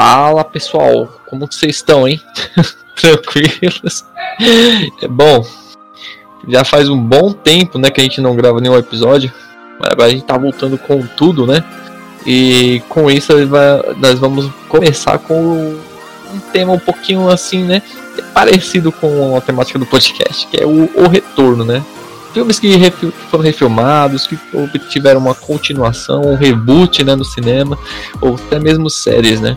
Fala pessoal, como que vocês estão, hein? Tranquilos? É bom, já faz um bom tempo, né, que a gente não grava nenhum episódio, mas agora a gente tá voltando com tudo, né? E com isso nós vamos começar com um tema um pouquinho assim, né? Parecido com a temática do podcast, que é o, o retorno, né? Filmes que foram refilmados, que tiveram uma continuação, um reboot né, no cinema, ou até mesmo séries, né?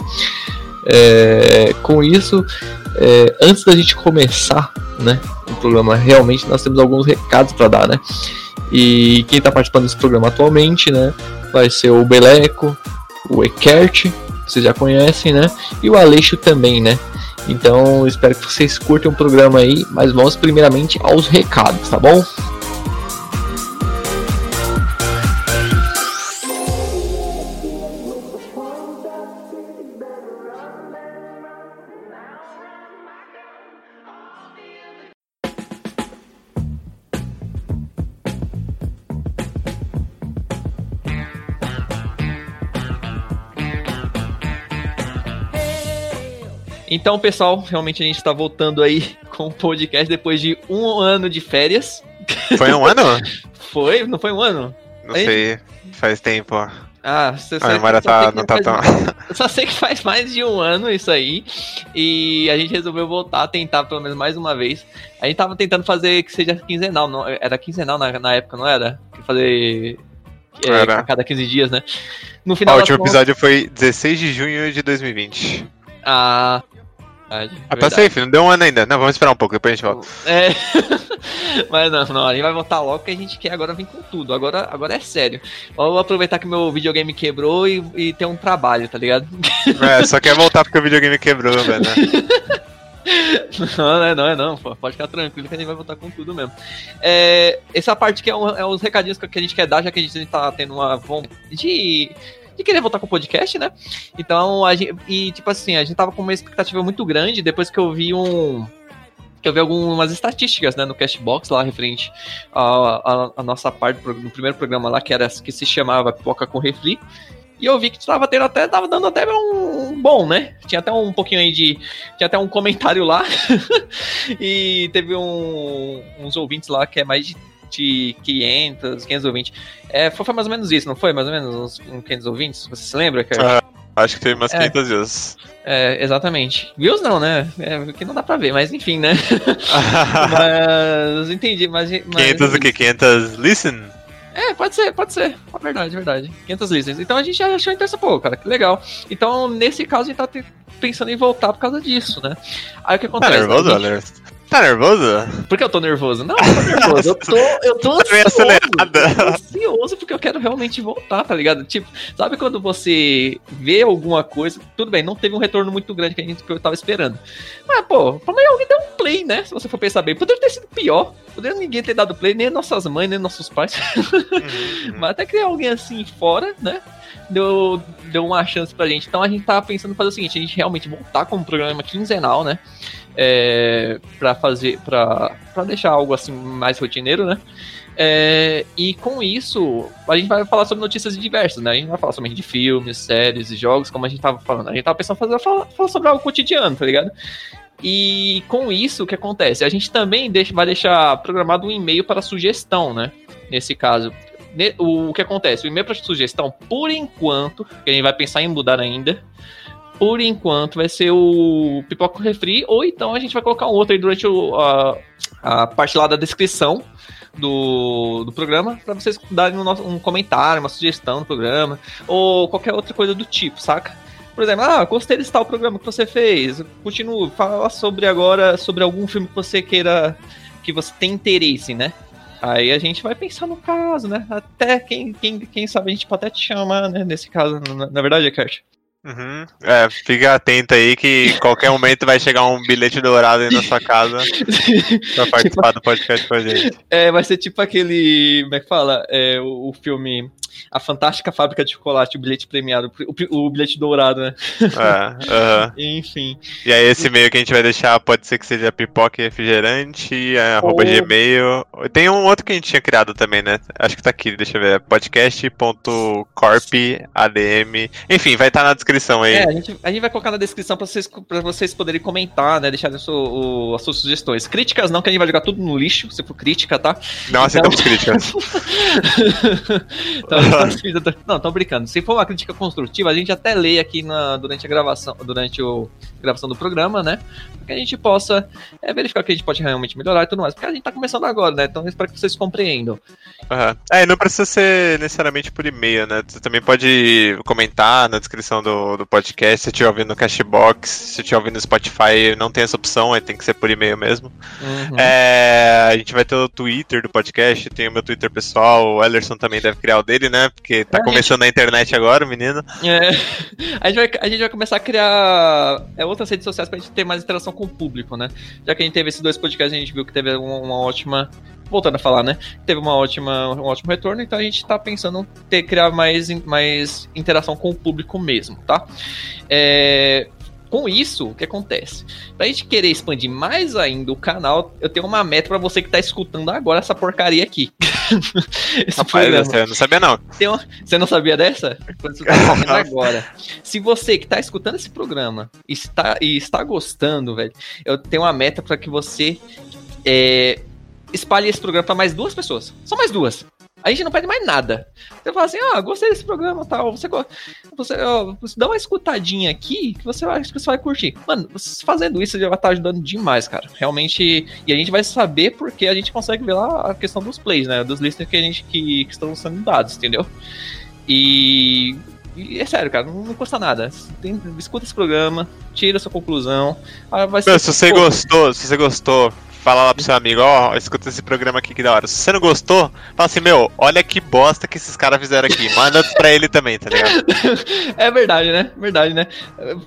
É, com isso, é, antes da gente começar né, o programa, realmente nós temos alguns recados para dar, né? E quem está participando desse programa atualmente, né, vai ser o Beleco, o Ekert, vocês já conhecem, né? E o Aleixo também, né? Então, espero que vocês curtam o programa aí, mas vamos primeiramente aos recados, tá bom? Então, pessoal, realmente a gente está voltando aí com o podcast depois de um ano de férias. Foi um ano? foi? Não foi um ano? Não sei, faz tempo. Ah, você a memória tá, não tá tão. Eu só sei que faz mais de um ano isso aí. E a gente resolveu voltar a tentar pelo menos mais uma vez. A gente tava tentando fazer que seja quinzenal, não, era quinzenal na, na época, não era? Fazer é, a cada 15 dias, né? No final. o último contas... episódio foi 16 de junho de 2020. Ah, Verdade, ah, tá safe, não deu um ano ainda. Não, vamos esperar um pouco, depois a gente volta. É. Mas não, não, a gente vai voltar logo que a gente quer agora vir com tudo. Agora, agora é sério. Vou aproveitar que meu videogame quebrou e, e ter um trabalho, tá ligado? É, só quer voltar porque o videogame quebrou, velho. Né? Não, é não, é não, pô. Pode ficar tranquilo que a gente vai voltar com tudo mesmo. É, essa parte que é, um, é os recadinhos que a gente quer dar, já que a gente tá tendo uma vontade de de querer voltar com o podcast, né? Então, a gente, e tipo assim, a gente tava com uma expectativa muito grande depois que eu vi um que eu vi algumas estatísticas né, no Cashbox lá referente à, a nossa parte do primeiro programa lá, que era que se chamava Pipoca com Refri. E eu vi que tava tendo até, tava dando até um bom, né? Tinha até um pouquinho aí de. Tinha até um comentário lá. e teve um, uns ouvintes lá que é mais de de 500, 520. É, foi mais ou menos isso, não foi? Mais ou menos uns 500 ouvintes? Você se lembra? Que ah, acho que teve umas 500 é, views. É, exatamente. Views não, né? É, que não dá pra ver, mas enfim, né? mas entendi, mas... mas 500 o que? 500 listen? É, pode ser, pode ser. É verdade, é verdade. 500 listens. Então a gente já achou interessante, pô, cara, que legal. Então, nesse caso, a gente tá pensando em voltar por causa disso, né? Aí o que acontece? Tá nervoso, gente... Tá nervoso? Por que eu tô nervoso? Não, eu tô nervoso. Eu tô, eu tô tá ansioso. Eu ansioso porque eu quero realmente voltar, tá ligado? Tipo, sabe quando você vê alguma coisa, tudo bem, não teve um retorno muito grande que a gente que eu tava esperando. Mas, pô, pelo menos alguém deu um play, né? Se você for pensar bem. Poderia ter sido pior. Poderia ninguém ter dado play, nem nossas mães, nem nossos pais. Uhum. Mas até que alguém assim fora, né? Deu, deu uma chance pra gente. Então a gente tava pensando em fazer o seguinte: a gente realmente voltar com um programa quinzenal, né? É, para fazer, para deixar algo assim mais rotineiro, né? É, e com isso, a gente vai falar sobre notícias diversas, né? A gente vai falar somente de filmes, séries e jogos, como a gente tava falando. A gente tava pensando fazer, falar, falar sobre algo cotidiano, tá ligado? E com isso, o que acontece? A gente também deixa, vai deixar programado um e-mail para sugestão, né? Nesse caso. O que acontece? O e-mail para sugestão, por enquanto, que a gente vai pensar em mudar ainda, por enquanto, vai ser o Pipoca Refri, ou então a gente vai colocar um outro aí durante o, a, a parte lá da descrição do, do programa, para vocês darem um, um, comentário, uma sugestão do programa, ou qualquer outra coisa do tipo, saca? Por exemplo, ah, gostei desse tal programa que você fez, continue, fala sobre agora, sobre algum filme que você queira, que você tem interesse, né? Aí a gente vai pensar no caso, né? Até quem, quem, quem sabe a gente pode até te chamar, né? Nesse caso, na, na verdade, Kurt. Uhum. É, fica atento aí que qualquer momento vai chegar um bilhete dourado aí na sua casa pra participar tipo, do podcast com a gente. É, vai ser tipo aquele. Como é que fala? É, o, o filme a fantástica fábrica de chocolate, o bilhete premiado, o, o bilhete dourado, né? É, uh -huh. Enfim. E aí esse e-mail que a gente vai deixar pode ser que seja pipoca e refrigerante, é, arroba gmail. Tem um outro que a gente tinha criado também, né? Acho que tá aqui, deixa eu ver. podcast.corpadm. Enfim, vai estar tá na descrição aí. É, a gente, a gente vai colocar na descrição pra vocês, pra vocês poderem comentar, né? Deixar o, as suas sugestões. Críticas não, que a gente vai jogar tudo no lixo, se for crítica, tá? Não então... aceitamos críticas. então, não, tô brincando. Se for uma crítica construtiva, a gente até lê aqui na, durante a gravação, durante o a gravação do programa, né? Para que a gente possa é, verificar o que a gente pode realmente melhorar e tudo mais. Porque a gente tá começando agora, né? Então eu espero que vocês compreendam. Uhum. É, não precisa ser necessariamente por e-mail, né? Você também pode comentar na descrição do, do podcast, se estiver ouvindo no Cashbox, se estiver ouvindo no Spotify, não tem essa opção, aí tem que ser por e-mail mesmo. Uhum. É, a gente vai ter o Twitter do podcast, tem o meu Twitter pessoal, o Ellerson também deve criar o dele, né? Porque tá é, começando gente... na internet agora, menino. É. A gente, vai, a gente vai começar a criar é, outras redes sociais pra gente ter mais interação com o público, né? Já que a gente teve esses dois podcasts, a gente viu que teve uma, uma ótima voltando a falar, né? Teve uma ótima, um ótimo retorno, então a gente tá pensando em ter, criar mais, mais interação com o público mesmo, tá? É, com isso, o que acontece? Pra gente querer expandir mais ainda o canal, eu tenho uma meta para você que tá escutando agora essa porcaria aqui. Rapaz, eu não sabia não. Uma... Você não sabia dessa? Você tá agora. Se você que tá escutando esse programa está, e está gostando, velho, eu tenho uma meta para que você é, espalhe esse programa para mais duas pessoas. Só mais duas. A gente não pede mais nada. Você fala assim, ah, gostei desse programa tal. Você, você, ó, você dá uma escutadinha aqui que você vai, que você vai curtir. Mano, você fazendo isso já vai estar ajudando demais, cara. Realmente. E a gente vai saber porque a gente consegue ver lá a questão dos plays, né? Dos listeners que a gente que, que estão sendo dados, entendeu? E e é sério, cara, não, não custa nada. Tem, escuta esse programa, tira a sua conclusão. Ah, vai ser, se você gostou, se você gostou, fala lá pro seu amigo, ó, oh, escuta esse programa aqui que da hora. Se você não gostou, fala assim, meu, olha que bosta que esses caras fizeram aqui. Manda pra ele também, tá ligado? é verdade, né? Verdade, né?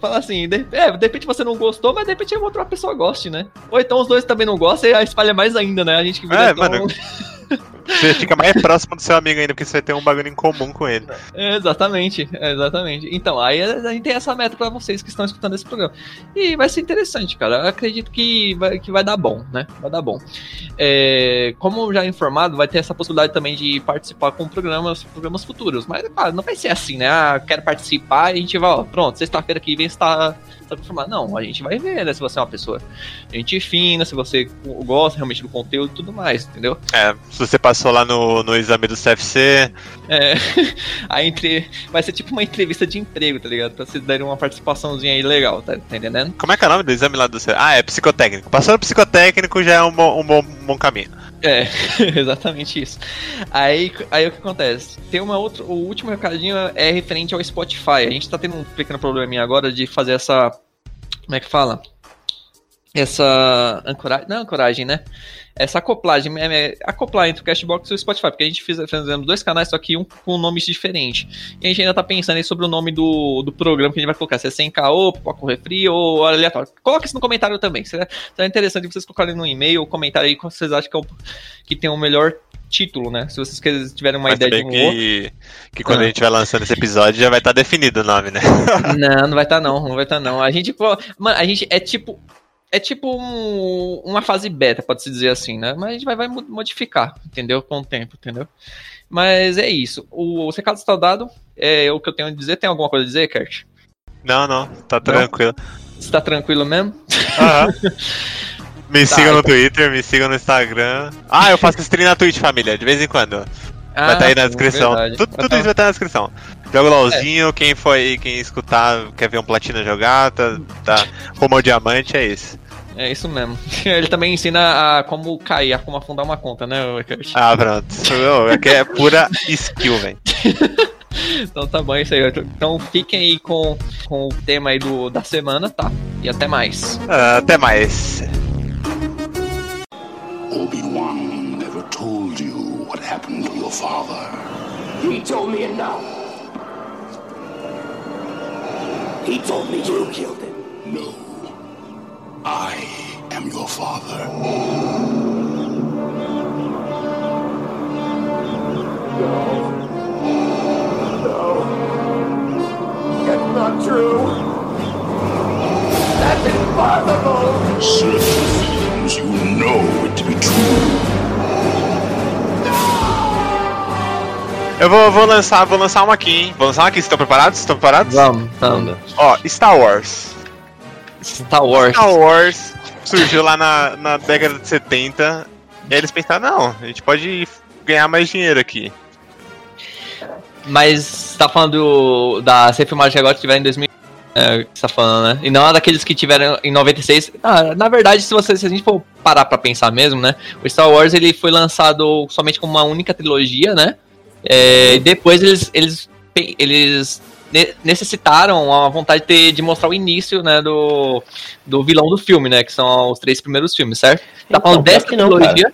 Fala assim, de, é, de repente você não gostou, mas de repente outra pessoa goste, né? Ou então os dois também não gostam e aí espalha mais ainda, né? A gente que vira é, tão... mano. Você fica mais próximo do seu amigo ainda, porque você ter um bagulho em comum com ele. É, exatamente, exatamente. Então, aí a gente tem essa meta para vocês que estão escutando esse programa. E vai ser interessante, cara. Eu acredito que vai, que vai dar bom, né? Vai dar bom. É, como já informado, vai ter essa possibilidade também de participar com programas, programas futuros. Mas, claro, não vai ser assim, né? Ah, quero participar e a gente vai, ó, pronto, sexta-feira que vem está tá. Não, a gente vai ver, né? Se você é uma pessoa gente fina, se você gosta realmente do conteúdo e tudo mais, entendeu? É, se você passou lá no, no exame do CFC. É, a entre... vai ser tipo uma entrevista de emprego, tá ligado? Pra vocês darem uma participaçãozinha aí legal, tá, tá entendendo? Como é que é o nome do exame lá do CFC? Ah, é psicotécnico. Passando psicotécnico já é um bom, um bom, um bom caminho. É, exatamente isso. Aí, aí o que acontece? Tem uma outra. O último recadinho é referente ao Spotify. A gente tá tendo um pequeno probleminha agora de fazer essa. Como é que fala? Essa ancoragem. Não, ancoragem, né? essa acoplagem, é, é, acoplar entre o Cashbox e o Spotify, porque a gente fez, fizemos dois canais, só que um com nomes diferentes. E a gente ainda tá pensando aí sobre o nome do, do programa que a gente vai colocar, se é sem caô, Pipoca Refri ou aleatório. Coloque isso no comentário também, será, será interessante vocês colocarem no e-mail ou comentário aí qual vocês acham que, é o, que tem o melhor título, né? Se vocês tiverem uma Mas ideia de um que, outro... que quando ah. a gente vai lançando esse episódio já vai estar tá definido o nome, né? não, não vai estar tá, não, não vai estar tá, não. A gente, mano, a gente é tipo é tipo um, uma fase beta, pode-se dizer assim, né? Mas a gente vai, vai modificar, entendeu? Com o tempo, entendeu? Mas é isso. O, o recado está dado. É o que eu tenho a dizer. Tem alguma coisa a dizer, Kert? Não, não. Tá tranquilo. Você tá tranquilo mesmo? Me tá, sigam no então. Twitter, me sigam no Instagram. Ah, eu faço stream na Twitch, família, de vez em quando. Ah, vai estar tá aí na descrição. Tudo, tudo isso vai estar tá na descrição. Joga LOLzinho, é. quem foi quem escutar, quer ver um platina jogar, tá, tá rumo ao diamante, é isso. É isso mesmo. Ele também ensina a como cair, a como afundar uma conta, né, Rickard? Ah, pronto. Aqui é pura skill, velho. então tá bom, é isso aí. Então fiquem aí com, com o tema aí do, da semana, tá? E até mais. Uh, até mais. Obi-Wan never told you what happened to your father. He told me enough. He told me you killed him. No. I am your father. No. No. It's not true. That's impossible. Certain things you know to be true. Eu vou, vou, lançar, vou lançar uma aqui, hein? Vou lançar uma aqui, vocês estão preparados? Estão preparados? Vamos, vamos. Ó, Star Wars. Star Wars. Star Wars surgiu lá na, na década de 70. E aí eles pensaram, não, a gente pode ganhar mais dinheiro aqui. Mas você tá falando do, da ser filmagem agora que tiver em 2000. É, que você tá falando, né? E não daqueles que tiveram em 96. Ah, na verdade, se, você, se a gente for parar pra pensar mesmo, né? O Star Wars ele foi lançado somente como uma única trilogia, né? É, e depois eles, eles, eles necessitaram a vontade de, ter, de mostrar o início, né, do, do vilão do filme, né, que são os três primeiros filmes, certo? Tá então, falando dessa trilogia,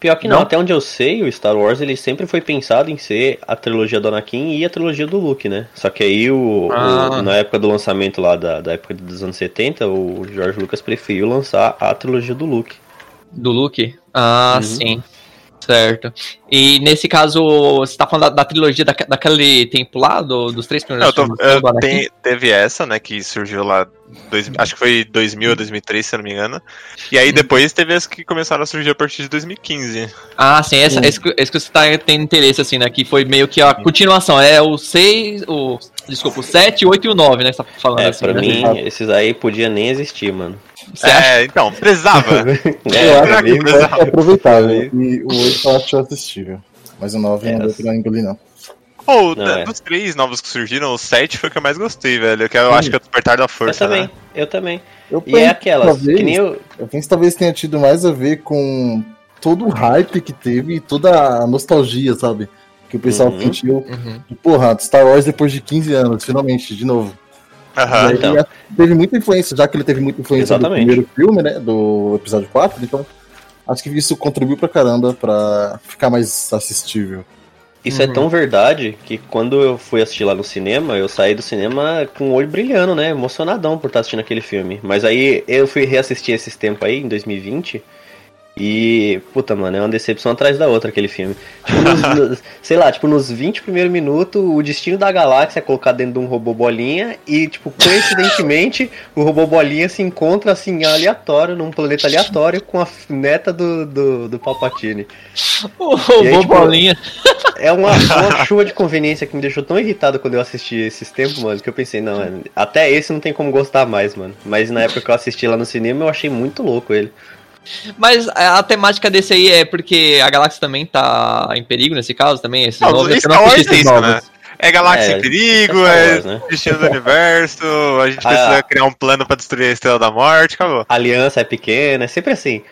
Pior que não, não, até onde eu sei, o Star Wars ele sempre foi pensado em ser a trilogia do Anakin e a trilogia do Luke, né? Só que aí, o, ah. o na época do lançamento lá da, da época dos anos 70, o George Lucas preferiu lançar a trilogia do Luke. Do Luke? Ah, uhum. sim. Certo. E nesse caso, você tá falando da, da trilogia da, daquele tempo lá, do, dos três primeiros eu tô, filmes? Eu, tem, teve essa, né, que surgiu lá, dois, acho que foi 2000 ou 2003, se eu não me engano. E aí depois teve as que começaram a surgir a partir de 2015. Ah, sim, essa, esse, esse que você tá tendo interesse, assim, né, que foi meio que a continuação, é o 6, o, desculpa, o 7, 8 e o 9, né, que você tá falando é, assim. pra né? mim, esses aí podia nem existir, mano. Você é, acha? então, precisava. é, eu acho que precisava. é aproveitável. E o 8 eu acho assistível. Mas o 9 é, não deu pra engolir, não. Oh, não, é. dos três novos que surgiram, o 7 foi o que eu mais gostei, velho. Que eu Sim. acho que é o Despertar da Força. Eu também, né? eu também. Eu e é aquela, talvez, que nem eu... eu penso que talvez tenha tido mais a ver com todo o hype que teve e toda a nostalgia, sabe? Que o pessoal uhum, sentiu. Uhum. E, porra, Star Wars depois de 15 anos, finalmente, de novo. Uhum, então. Teve muita influência, já que ele teve muita influência Exatamente. do primeiro filme, né? Do episódio 4, então acho que isso contribuiu pra caramba pra ficar mais assistível. Isso é uhum. é tão verdade que quando eu fui assistir lá no cinema, eu saí do cinema com o olho brilhando, né? Emocionadão por estar assistindo aquele filme. Mas aí eu fui reassistir esses tempos aí, em 2020. E, puta, mano, é uma decepção atrás da outra aquele filme. Tipo, nos, sei lá, tipo, nos 20 primeiros minutos, o destino da galáxia é colocado dentro de um robô bolinha e, tipo, coincidentemente, o robô bolinha se encontra, assim, aleatório, num planeta aleatório com a neta do, do, do Palpatine. O robô aí, tipo, bolinha. É uma, uma chuva de conveniência que me deixou tão irritado quando eu assisti esses tempos, mano, que eu pensei, não, até esse não tem como gostar mais, mano. Mas na época que eu assisti lá no cinema, eu achei muito louco ele. Mas a temática desse aí é porque a galáxia também tá em perigo nesse caso também? Esses não, novos, Star Wars é isso, né? É galáxia é, em perigo, é, Wars, né? destino do universo, a gente precisa ah, criar um plano para destruir a Estrela da Morte, acabou. A aliança é pequena, é sempre assim.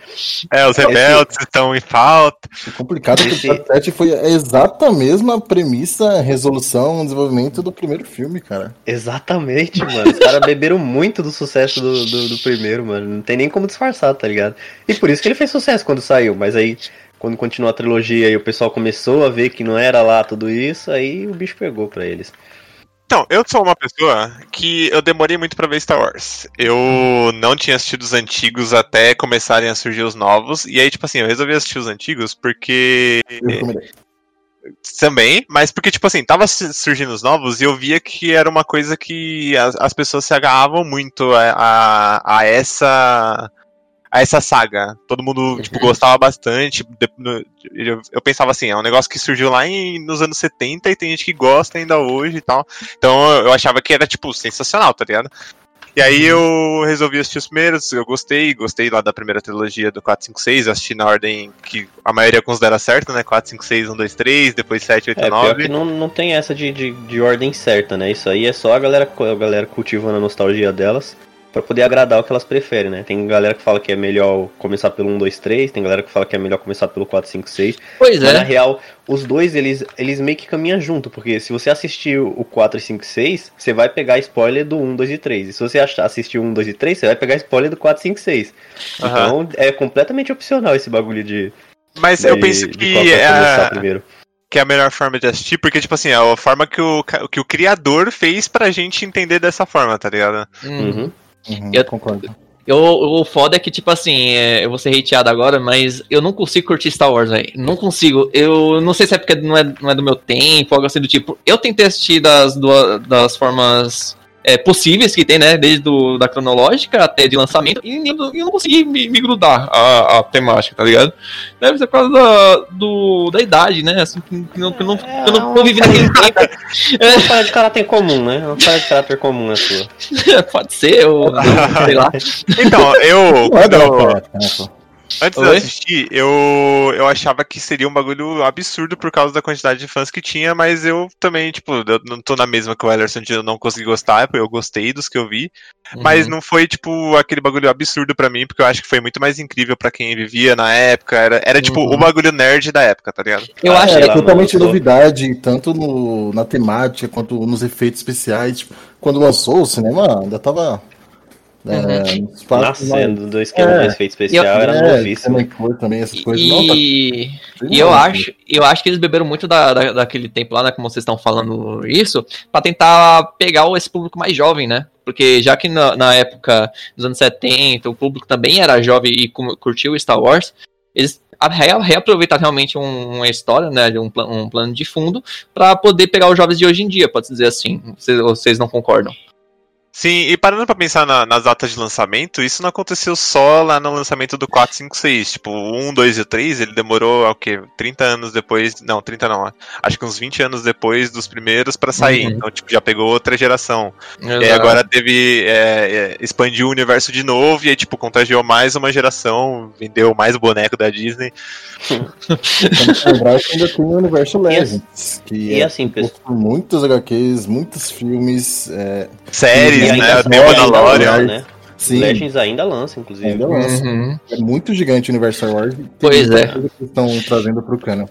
É, os rebeldes Esse... estão em falta. O complicado é que o 7 foi a exata mesma premissa, resolução, desenvolvimento do primeiro filme, cara. Exatamente, mano. Os caras beberam muito do sucesso do, do, do primeiro, mano. Não tem nem como disfarçar, tá ligado? E por isso que ele fez sucesso quando saiu, mas aí quando continuou a trilogia e o pessoal começou a ver que não era lá tudo isso, aí o bicho pegou para eles. Então, eu sou uma pessoa que eu demorei muito para ver Star Wars. Eu não tinha assistido os antigos até começarem a surgir os novos. E aí, tipo assim, eu resolvi assistir os antigos porque. Também, mas porque, tipo assim, tava surgindo os novos e eu via que era uma coisa que as, as pessoas se agarravam muito a, a, a essa a essa saga. Todo mundo, tipo, gostava bastante. Eu pensava assim, é um negócio que surgiu lá em, nos anos 70 e tem gente que gosta ainda hoje e tal. Então eu achava que era, tipo, sensacional, tá ligado? E aí uhum. eu resolvi assistir os primeiros, eu gostei, gostei lá da primeira trilogia do 4, 5, 6, assisti na ordem que a maioria considera certa, né? 4, 5, 6, 1, 2, 3, depois 7, 8, é, 9. Pior que não, não tem essa de, de, de ordem certa, né? Isso aí é só a galera, a galera cultivando a nostalgia delas para poder agradar o que elas preferem, né? Tem galera que fala que é melhor começar pelo 1, 2, 3, tem galera que fala que é melhor começar pelo 4, 5, 6. Pois mas, é. na real, os dois, eles, eles meio que caminham junto, porque se você assistir o 4, 5, 6, você vai pegar spoiler do 1, 2 e 3. E se você assistir o 1, 2 e 3, você vai pegar spoiler do 4, 5, 6. Uhum. Então, é completamente opcional esse bagulho de... Mas de, eu penso que é... Primeiro que é a melhor forma de assistir, porque, tipo assim, é a forma que o, que o criador fez pra gente entender dessa forma, tá ligado? Uhum. Uhum, eu, concordo. Eu, o foda é que, tipo assim, é, eu vou ser hateado agora, mas eu não consigo curtir Star Wars, velho. Não consigo. Eu não sei se é porque não é, não é do meu tempo, algo assim do tipo. Eu tentei assistir das, do, das formas é, possíveis que tem, né? Desde do, da cronológica até de lançamento, e eu, eu não consegui me, me grudar a, a, temática, tá ligado? Deve ser por causa da, do, da idade, né? Assim, que, que, não, que, não, é, eu não convivi naquele tempo. É uma falha de caráter comum, né? Uma falha de caráter comum a sua. Pode ser, ou sei lá. Então, eu. Quando, Antes Oi? de assistir, eu, eu achava que seria um bagulho absurdo por causa da quantidade de fãs que tinha, mas eu também, tipo, eu não tô na mesma que o Ellerson de eu não consegui gostar, eu gostei dos que eu vi, uhum. mas não foi, tipo, aquele bagulho absurdo para mim, porque eu acho que foi muito mais incrível para quem vivia na época, era, era tipo, uhum. o bagulho nerd da época, tá ligado? Eu ah, acho que é totalmente novidade, tanto no, na temática quanto nos efeitos especiais, tipo, quando lançou o cinema, ainda tava Uhum. É, Nascendo do esquema é, do efeito especial, eu, era é, novíssimo. Também, essas coisas. E, não, tá... e eu, acho, eu acho que eles beberam muito da, da, daquele tempo lá, né, como vocês estão falando isso, para tentar pegar esse público mais jovem, né? Porque já que na, na, época dos anos 70 o público também era jovem e curtiu Star Wars, eles reaproveitar realmente um, uma história, né, um, um plano de fundo, para poder pegar os jovens de hoje em dia, pode dizer assim. Vocês, vocês não concordam? Sim, e parando pra pensar na, nas datas de lançamento, isso não aconteceu só lá no lançamento do 456. Tipo, o 1, 2 e 3, ele demorou, o quê? 30 anos depois. Não, 30 não. Acho que uns 20 anos depois dos primeiros para sair. Uhum. Então, tipo, já pegou outra geração. Exato. E agora teve. É, é, expandiu o universo de novo e aí, tipo, contagiou mais uma geração, vendeu mais boneco da Disney. lembrar que ainda tem o universo Legends. Que e é, assim, pessoal. Muitos HQs, muitos filmes. É, Séries né? Tem o Mandalorian, né? Sim. Legends ainda lança, inclusive. Ainda lança. Uhum. É muito gigante o universo Star Wars. Pois é. Que estão trazendo pro canon.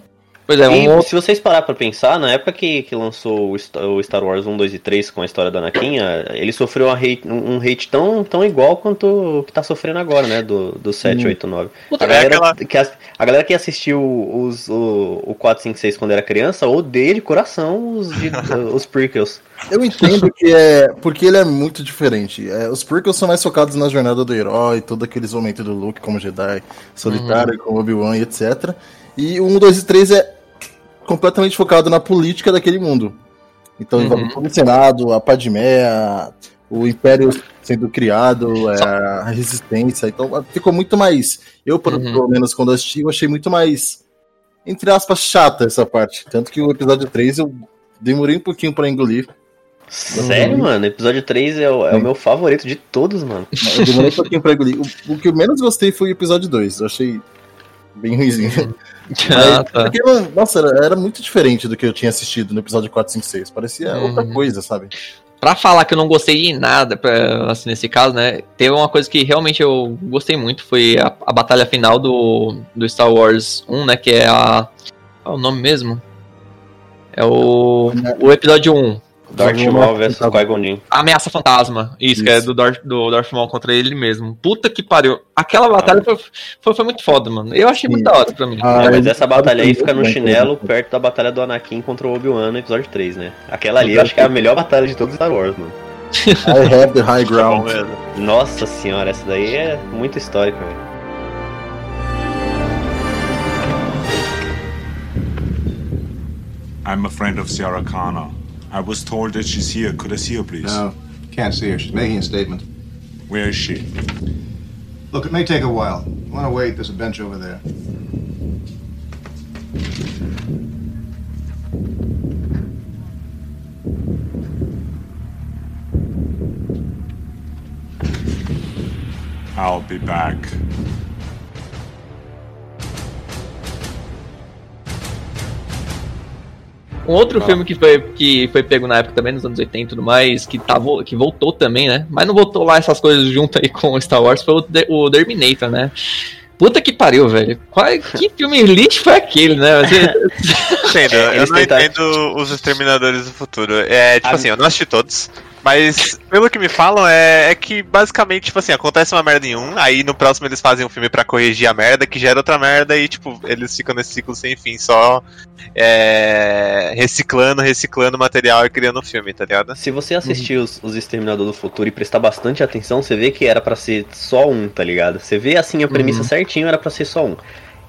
Pois é, um... se vocês parar pra pensar, na época que, que lançou o Star Wars 1, 2 e 3 com a história da Anakin, ele sofreu hate, um hate tão, tão igual quanto o que tá sofrendo agora, né? Do, do 7, hum. 8, 9. A galera, é aquela... que, a galera que assistiu os, o, o 4, 5, 6 quando era criança odeia de coração os, de, os prequels. Eu entendo que é. Porque ele é muito diferente. É, os prequels são mais focados na jornada do herói, todo aqueles momentos do Luke como Jedi, solitário, uhum. com Obi-Wan e etc. E o 1, 2 e 3 é completamente focado na política daquele mundo. Então, uhum. o Senado, a Padmé, a, o Império sendo criado, é, a resistência. Então, ficou muito mais. Eu, uhum. pelo menos, quando assisti, eu achei muito mais, entre aspas, chata essa parte. Tanto que o episódio 3 eu demorei um pouquinho para engolir. Sério, mano? Episódio 3 é o, é o, meu favorito de todos, mano. Eu demorei um pouquinho pra engolir. O, o, que eu menos gostei foi o episódio 2. Eu achei bem ruimzinho. Uhum. Ah, tá. porque, nossa, era, era, muito diferente do que eu tinha assistido no episódio 4, 5, 6. Parecia uhum. outra coisa, sabe? Pra falar que eu não gostei de nada, pra, assim, nesse caso, né? Teve uma coisa que realmente eu gostei muito, foi a, a batalha final do, do Star Wars 1, né? Que é a. Qual é o nome mesmo? É o, o episódio 1. Darth Maul vs Qui-Gon Jinn. Ameaça Fantasma. Isso, Isso, que é do Darth, do Darth Maul contra ele mesmo. Puta que pariu. Aquela batalha foi, foi, foi muito foda, mano. Eu achei Sim. muito da hora pra mim. Ah, é, mas essa batalha aí fica no chinelo perto da batalha do Anakin contra o Obi-Wan no episódio 3, né? Aquela ali eu acho que é a melhor batalha de todos os Star Wars, mano. I have the high ground. Nossa senhora, essa daí é muito histórica, velho. I'm a friend of Sarah Connor. I was told that she's here. Could I see her, please? No, can't see her. She's making a statement. Where is she? Look, it may take a while. You want to wait? There's a bench over there. I'll be back. Um outro ah. filme que foi, que foi pego na época também, nos anos 80 e tudo mais, que, tá, que voltou também, né? Mas não voltou lá essas coisas junto aí com Star Wars, foi o, o Terminator, né? Puta que pariu, velho. Qual, que filme lixo foi aquele, né? entendo, eu não entendo os Exterminadores do Futuro. É, tipo assim, eu não assisti todos. Mas, pelo que me falam, é, é, que basicamente, tipo assim, acontece uma merda em um, aí no próximo eles fazem um filme para corrigir a merda, que gera outra merda, e, tipo, eles ficam nesse ciclo sem fim, só é, reciclando, reciclando material e criando um filme, tá ligado? Se você assistir uhum. os, os Exterminadores do Futuro e prestar bastante atenção, você vê que era para ser só um, tá ligado? Você vê assim a premissa uhum. certinho, era para ser só um.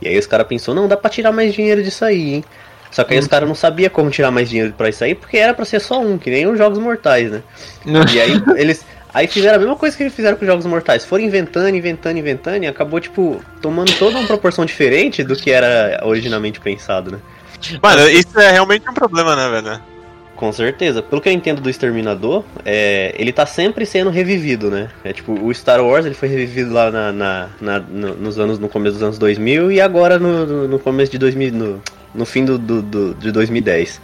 E aí os caras pensou, não, dá pra tirar mais dinheiro disso aí, hein? Só que aí os caras não sabiam como tirar mais dinheiro pra isso aí, porque era pra ser só um, que nem os Jogos Mortais, né? e aí eles. Aí fizeram a mesma coisa que eles fizeram com os Jogos Mortais. Foram inventando, inventando, inventando, e acabou, tipo, tomando toda uma proporção diferente do que era originalmente pensado, né? Mano, isso é realmente um problema, né, velho? Com certeza. Pelo que eu entendo do Exterminador, é, ele tá sempre sendo revivido, né? É tipo, o Star Wars ele foi revivido lá na, na, na no, nos anos, no começo dos anos 2000 e agora no, no, no começo de 2000, no, no fim do, do, do, de 2010.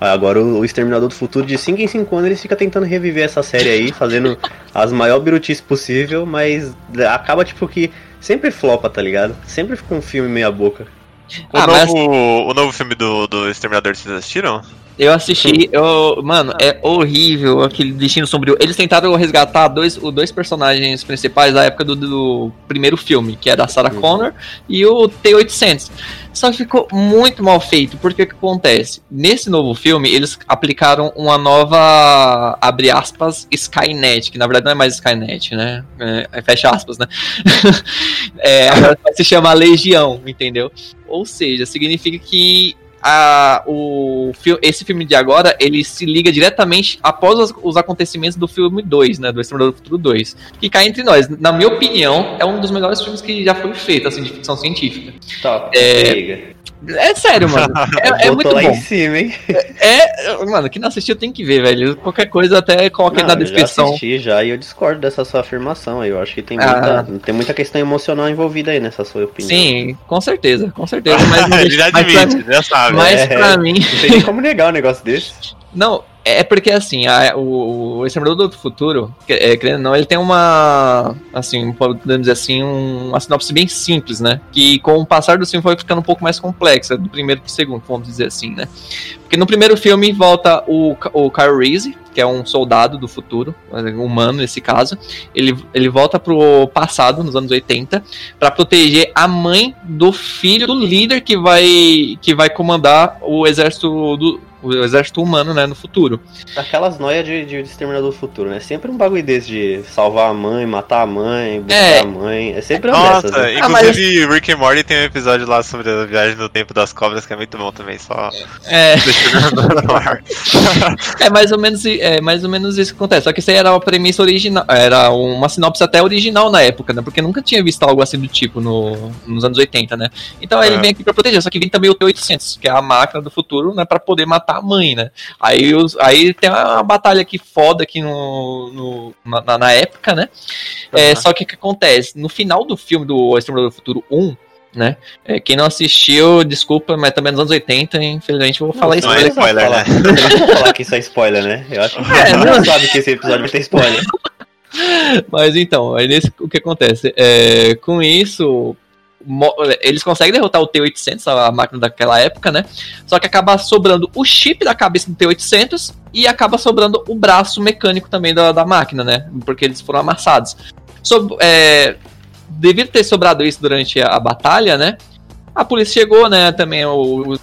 Agora o, o Exterminador do Futuro, de 5 em 5 anos, ele fica tentando reviver essa série aí, fazendo as maiores birutices possível, mas acaba tipo que sempre flopa, tá ligado? Sempre fica um filme meia boca. O, ah, novo, mas... o novo filme do, do Exterminador, vocês assistiram? Eu assisti, eu, mano, é horrível aquele destino sombrio. Eles tentaram resgatar dois, os dois personagens principais da época do, do primeiro filme, que é da Sarah uhum. Connor e o T-800. Só que ficou muito mal feito, porque o que acontece? Nesse novo filme, eles aplicaram uma nova, abre aspas, Skynet, que na verdade não é mais Skynet, né? É, é fecha aspas, né? é, agora se chama Legião, entendeu? Ou seja, significa que a, o, esse filme de agora, ele se liga diretamente após os, os acontecimentos do filme 2, né? Do Exterminador do Futuro 2. Que cai entre nós. Na minha opinião, é um dos melhores filmes que já foi feito, assim, de ficção científica. Top. É, é sério, mano. É, é muito lá bom. em cima, hein? É, é, mano, quem não assistiu tem que ver, velho. Qualquer coisa até coloca aí na descrição. Eu já assisti já e eu discordo dessa sua afirmação aí. Eu acho que tem muita, ah. tem muita questão emocional envolvida aí nessa sua opinião. Sim, com certeza, com certeza. Mas, Ele já admite, já sabe. Mas é, pra mim. Não tem nem como negar um negócio desse. Não, é porque assim, a, o, o Exterminador do Futuro, é, querendo não, ele tem uma, assim, podemos dizer assim, um, uma sinopse bem simples, né? Que com o passar do filme foi ficando um pouco mais complexa, do primeiro pro segundo, vamos dizer assim, né? Porque no primeiro filme volta o, o Kyle Reese, que é um soldado do futuro, humano nesse caso. Ele, ele volta pro passado, nos anos 80, para proteger a mãe do filho do líder que vai, que vai comandar o exército do, o exército humano, né, no futuro. Aquelas noias de, de Exterminador do Futuro, né? Sempre um bagulho desse de salvar a mãe, matar a mãe, buscar é. a mãe. É sempre uma Nossa, dessas, né? inclusive ah, mas... Rick and Morty tem um episódio lá sobre a viagem no tempo das cobras que é muito bom também, só é. é mais ou menos é mais ou menos isso que acontece. Só que isso aí era a premissa original, era uma sinopse até original na época, né? Porque nunca tinha visto algo assim do tipo no, nos anos 80, né? Então ele é. vem aqui para proteger, só que vem também o T-800, que é a máquina do futuro, né, para poder matar matar a mãe, né? Aí, os, aí tem uma batalha aqui foda aqui no, no na, na, época, né? Uhum. É, só que o que acontece? No final do filme do Exterminador do Futuro 1, né? É, quem não assistiu, desculpa, mas também nos anos 80, infelizmente vou falar isso. Não é spoiler, né? Falar que isso é spoiler, né? Eu acho que é, não sabe que esse episódio vai ter spoiler. Mas então, aí nesse, o que acontece? É, com isso, eles conseguem derrotar o T-800, a máquina daquela época, né? Só que acaba sobrando o chip da cabeça do T-800 e acaba sobrando o braço mecânico também da, da máquina, né? Porque eles foram amassados. So, é, devido ter sobrado isso durante a, a, batalha, né? A polícia chegou, né? Também o,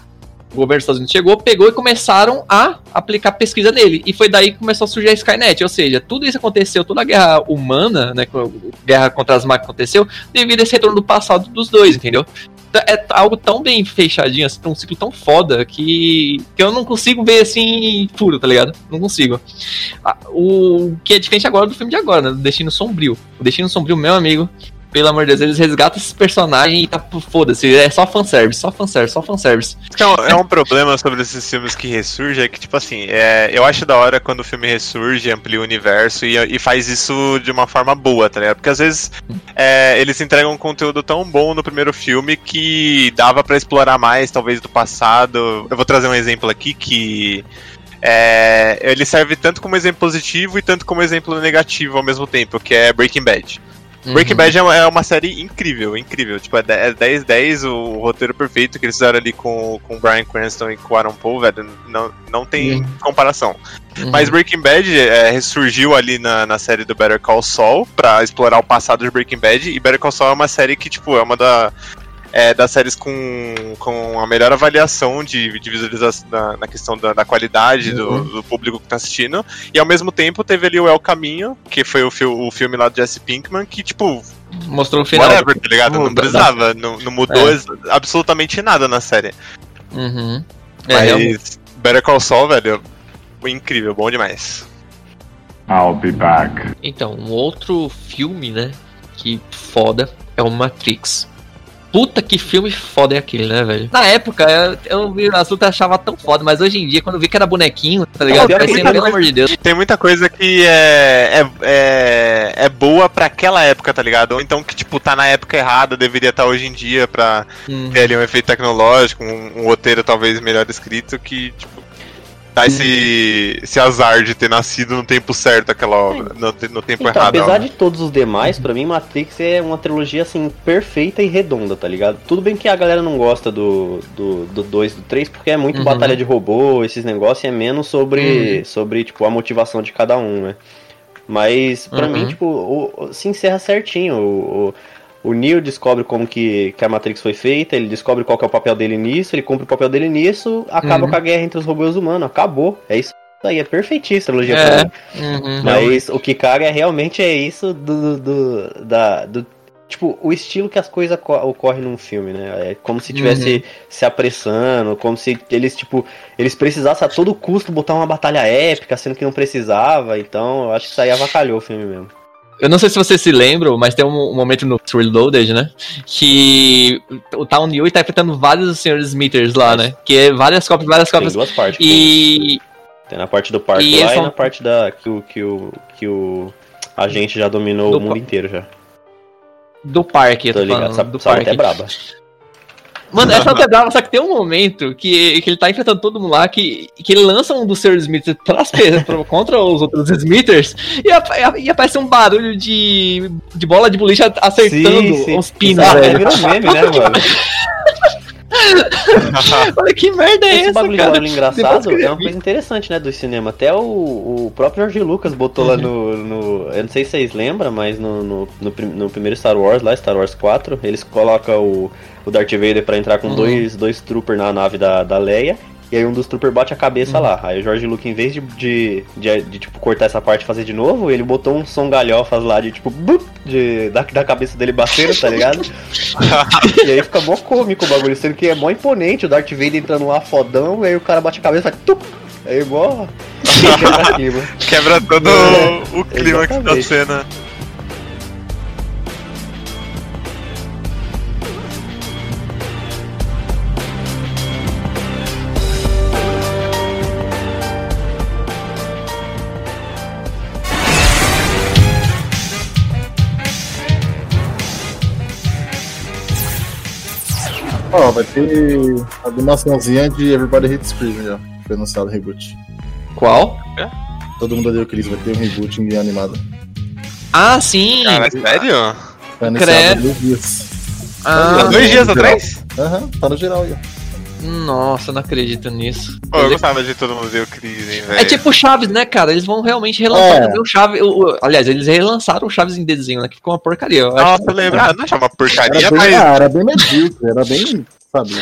o governo dos Estados Unidos chegou, pegou e começaram a aplicar pesquisa nele. E foi daí que começou a surgir a Skynet. Ou seja, tudo isso aconteceu, toda a guerra humana, né? Guerra contra as máquinas aconteceu devido a esse retorno do passado dos dois, entendeu? É algo tão bem fechadinho, assim, um ciclo tão foda que, que eu não consigo ver assim puro, tá ligado? Não consigo. O que é diferente agora do filme de agora, né? Do Destino Sombrio. O Destino Sombrio, meu amigo, pelo amor de Deus, eles resgatam esses personagens e tá, foda-se, é só fanservice, só fanservice, só fanservice. Então, é um problema sobre esses filmes que ressurgem, é que, tipo assim, é, eu acho da hora quando o filme ressurge, amplia o universo e, e faz isso de uma forma boa, tá ligado? Porque às vezes é, eles entregam um conteúdo tão bom no primeiro filme que dava para explorar mais, talvez, do passado. Eu vou trazer um exemplo aqui que. É, ele serve tanto como exemplo positivo e tanto como exemplo negativo ao mesmo tempo, que é Breaking Bad. Uhum. Breaking Bad é uma, é uma, série incrível, incrível. Tipo, é 10-10 o, o roteiro perfeito que eles fizeram ali com, com o Brian Cranston e com o Aaron Paul, velho. Não, não tem uhum. comparação. Uhum. Mas Breaking Bad é, ressurgiu ali na, na série do Better Call Saul pra explorar o passado de Breaking Bad. E Better Call Saul é uma série que, tipo, é uma da, é, das séries com, com a melhor avaliação de, de visualização na, na questão da, da qualidade uhum. do, do, público que tá assistindo. E ao mesmo tempo teve ali o El Caminho, que foi o, fi o filme lá do Jesse Pinkman, que, tipo. Mostrou o final. Whatever, tá ligado? Não precisava, não, não mudou é. absolutamente nada na série. Uhum. É, Mas realmente. Better Call Saul, velho, incrível, bom demais. I'll be back. Então, um outro filme, né, que foda é o Matrix. Puta que filme foda é aquele, né, velho? Na época, eu, eu vi as lutas achava tão foda, mas hoje em dia, quando eu vi que era bonequinho, tá ligado? Não, tem, pelo amor de Deus. Tem muita coisa que é, é, é, é, boa pra aquela época, tá ligado? Ou então que, tipo, tá na época errada, deveria estar tá hoje em dia pra uhum. ter ali um efeito tecnológico, um, um roteiro talvez melhor escrito, que, tipo, dá esse, esse azar de ter nascido no tempo certo aquela obra, no, no tempo então, errado. Apesar de todos os demais, para mim Matrix é uma trilogia assim perfeita e redonda, tá ligado? Tudo bem que a galera não gosta do 2 do 2 dois, do 3 porque é muito uhum. batalha de robô, esses negócios e é menos sobre uhum. sobre tipo a motivação de cada um, né? Mas para uhum. mim, tipo, o, o, se encerra certinho. O, o, Neo descobre como que, que a Matrix foi feita, ele descobre qual é o papel dele nisso, ele cumpre o papel dele nisso, acaba uhum. com a guerra entre os robôs humanos, acabou. É isso aí, é perfeitíssima a trilogia é. Uhum. Mas o que caga é realmente é isso do, do, da, do tipo, o estilo que as coisas ocorrem num filme, né? É como se tivesse uhum. se apressando, como se eles, tipo, eles precisassem a todo custo botar uma batalha épica, sendo que não precisava. Então, eu acho que isso aí avacalhou o filme mesmo. Eu não sei se vocês se lembram, mas tem um, momento no Reloaded, né? Que o Town New tá enfrentando vários senhores Smithers lá, né? Que é várias cópias, várias cópias. Tem duas partes. E. Tem na parte do parque e lá e na parte da. Que o, que o, que o agente já dominou do o mundo inteiro já. Do parque, eu tô, tô ligado. Falando, essa, do essa parque. é braba. Mano, essa luta é brava, só que tem um momento que, que ele tá enfrentando todo mundo lá, que, que ele lança um dos seus Smithers pras contra os outros Smithers, e, e, aparece um barulho de, de bola de boliche acertando sim, sim. os pinos, ah, velho. Virou meme, né, mano? Olha que merda é Esse essa, bagulho cara? engraçado é uma coisa interessante, né, do cinema. Até o, o próprio George Lucas botou lá no, no, Eu não sei se vocês lembram, mas no, no, no, no primeiro Star Wars, lá, Star Wars 4, eles colocam o, o Darth Vader pra entrar com uhum. dois, dois troopers na nave da, da Leia. E aí um dos troopers bate a cabeça uhum. lá. Aí o Jorge Lucas, em vez de, de, de, de, tipo, cortar essa parte e fazer de novo, ele botou um som galhofas lá de tipo, bup, de, da, da cabeça dele batendo, tá ligado? e aí fica mó cômico o bagulho, sendo que é mó imponente o Darth Vader entrando lá fodão, e aí o cara bate a cabeça e faz tup. Aí mó. Quebra todo é, o clima que da cena. Ó, oh, vai ter a animaçãozinha de Everybody Hits Scream já. Foi anunciado o reboot. Qual? É? Todo mundo deu Cris, vai ter um reboot em animado. Ah, sim! Cara, sério? Foi anunciado dois dias. Ah, dois dias atrás? Aham, uhum, tá no geral aí. Nossa, não acredito nisso. Pô, eu gostava de todo mundo ver o Cris, hein, velho. É tipo Chaves, né, cara? Eles vão realmente relançar é. o Chaves. O, o, aliás, eles relançaram o Chaves em desenho, né? Que ficou uma porcaria. Nossa, eu lembro. Ah, não chama porcaria, era mas. Bem, era bem medíocre, era bem. Sabe?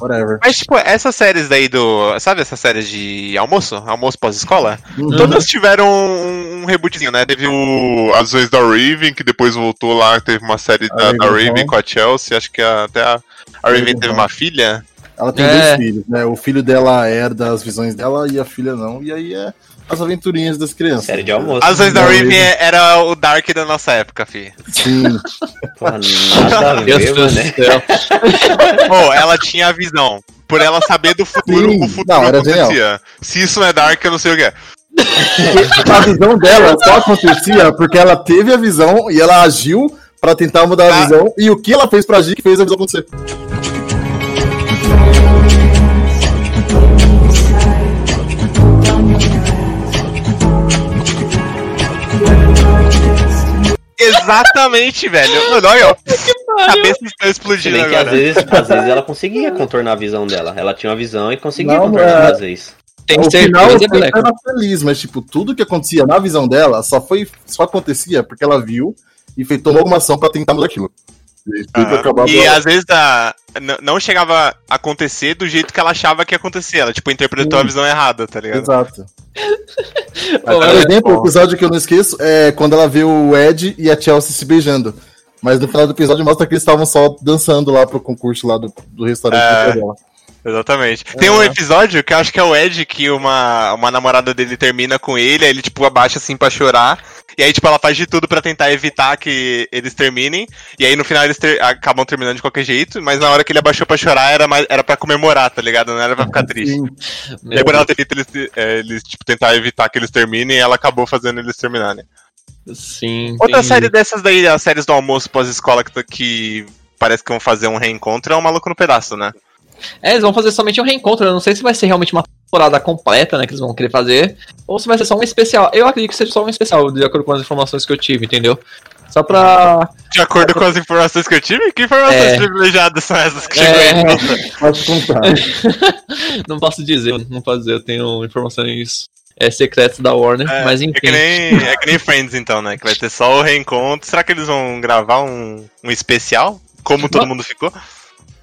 Whatever. Mas, tipo, essas séries daí do. Sabe essas séries de almoço? Almoço pós-escola? Uhum. Todas tiveram um, um rebootzinho, né? Teve o As Vezes da Raven, que depois voltou lá, teve uma série da, da Raven com a Chelsea. Acho que até a, a Raven teve uma filha. Ela tem é. dois filhos, né? O filho dela herda as visões dela e a filha não. E aí é as aventurinhas das crianças. Série de almoço. As vezes da Raven era o Dark da nossa época, fi. Sim. Pô, nada a ver, né? Pô, ela tinha a visão. Por ela saber do futuro, Sim. o futuro não, era acontecia. Genial. Se isso não é Dark, eu não sei o que é. a visão dela só acontecia porque ela teve a visão e ela agiu para tentar mudar a ah. visão. E o que ela fez pra agir que fez a visão acontecer. Exatamente, velho. Mano, olha, a cabeça está explodindo agora. às vezes, às vezes ela conseguia contornar a visão dela. Ela tinha uma visão e conseguia não, contornar é... às vezes. Tem que ser final, ela era feliz, mas tipo, tudo que acontecia na visão dela só foi só acontecia porque ela viu e fez tomou alguma ação para tentar mudar aquilo. E, e às vezes a, não chegava a acontecer do jeito que ela achava que ia acontecer. Ela, tipo, interpretou Sim. a visão errada, tá ligado? Exato. Por exemplo, o episódio que eu não esqueço é quando ela vê o Ed e a Chelsea se beijando. Mas no final do episódio mostra que eles estavam só dançando lá pro concurso lá do, do restaurante é... dela. Exatamente. Tem um episódio que eu acho que é o Ed, que uma, uma namorada dele termina com ele, aí ele, tipo, abaixa assim pra chorar. E aí, tipo, ela faz de tudo pra tentar evitar que eles terminem. E aí, no final, eles ter- acabam terminando de qualquer jeito. Mas na hora que ele abaixou pra chorar, era, mais, era pra comemorar, tá ligado? Não era pra ficar triste. Sim. E quando ela tenta eles, é, eles, tipo, tentar evitar que eles terminem, ela acabou fazendo eles terminarem. Sim. Outra série dessas daí, as séries do almoço pós-escola que, que parece que vão fazer um reencontro, é o Maluco no Pedaço, né? É, eles vão fazer somente um reencontro. Eu não sei se vai ser realmente uma temporada completa, né? Que eles vão querer fazer. Ou se vai ser só um especial. Eu acredito que seja só um especial, de acordo com as informações que eu tive, entendeu? Só pra. De acordo com as informações que eu tive, que informações É. privilegiadas são essas que É. chegou aí? Pode contar. não posso dizer, não posso dizer. Eu tenho informações é, secretas da Warner, É, mas é, enfim. que nem, é que nem Friends, então, né? Que vai ter só o reencontro. Será que eles vão gravar um, um especial? Como todo mundo ficou?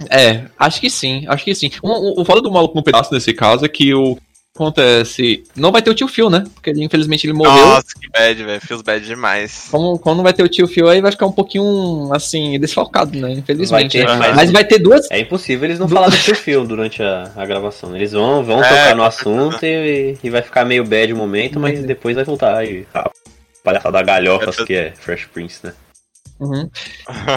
É, acho que sim, acho que sim. O, o, o foda do maluco no pedaço nesse caso é que o que acontece. Não vai ter o tio Phil, né? Porque ele, infelizmente ele morreu. Nossa, que bad, velho. Feels bad demais. Como, como não vai ter o tio Phil aí, vai ficar um pouquinho, assim, desfalcado, né? Infelizmente. Vai ter, né? mas- Mas vai ter duas. É impossível eles não falar do seu filme durante a, a gravação. Eles vão, vão É, tocar no assunto e, e vai ficar meio bad o momento, mas depois vai voltar e a palhaçada galhofas que é Fresh Prince, né? Uhum.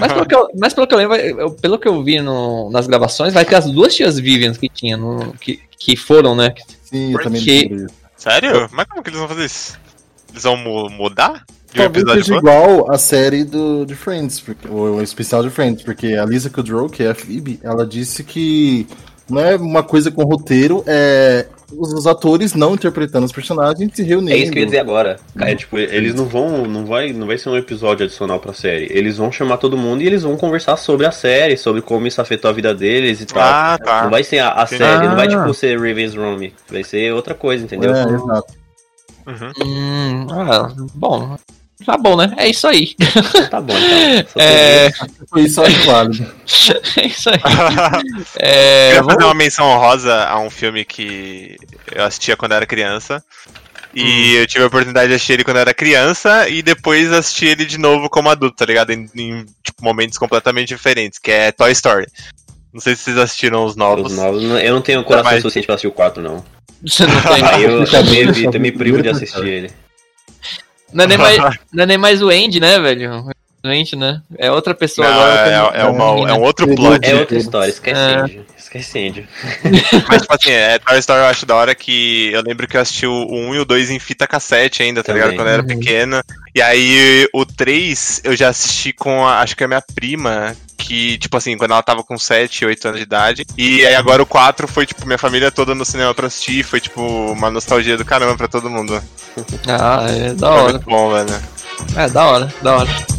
Mas, pelo que eu, mas pelo que eu lembro, eu- pelo que eu vi no- nas gravações, vai ter as duas tias Vivians que tinha, no, que, que foram, né? Sim, eu também Porque- descobri isso. Sério? Mas como que eles vão fazer isso? Eles vão mu- mudar? De um Talvez episódio seja igual a série do, de Friends, porque, o, o especial de Friends, porque a Lisa Kudrow, que é a Phoebe, ela disse que não é uma coisa com roteiro, é os, os atores não interpretando os personagens se reunindo. É isso que eu ia dizer agora. É, tipo, eles não vão. Não vai, não vai ser um episódio adicional pra série. Eles vão chamar todo mundo e eles vão conversar sobre a série, sobre como isso afetou a vida deles e tal. Ah, tá. Não vai ser a, a série, não vai Ah. tipo ser Raven's Room. Vai ser outra coisa, entendeu? É, exato. Uhum. Hum, ah, bom. Tá bom, né? É isso aí. Então tá bom, então. É, Foi isso acho válido. é isso aí. Eu É, queria fazer uma menção honrosa a um filme que eu assistia quando era criança. E eu tive a oportunidade de assistir ele quando eu era criança e depois assisti ele de novo como adulto, tá ligado? Em, em, tipo, momentos completamente diferentes, que é Toy Story. Não sei se vocês assistiram os novos. Os novos, eu não tenho coração Mas- suficiente pra assistir o 4, não. Você não tem. Aí eu, Fica eu me eu privo de assistir ele. Não é nem mais, não é nem mais o Andy, né, velho? Gente, né? É outra pessoa Não, agora. é, é, uma- é um outro plot. É outra história, esquece É. Andy. Esquece. Mas, tipo assim, é, Toy Story eu acho da hora que eu lembro que eu assisti o 1 e o 2 em fita cassete ainda, tá ligado? Também. Quando eu era Uhum. pequeno. E aí o 3 eu já assisti com a, acho que a minha prima, que, tipo assim, quando ela tava com 7, 8 anos de idade. E aí agora o 4 foi, tipo, minha família toda no cinema pra assistir. Foi, tipo, uma nostalgia do caramba pra todo mundo. Ah, é da Foi hora. muito bom, velho. É, da hora, da hora.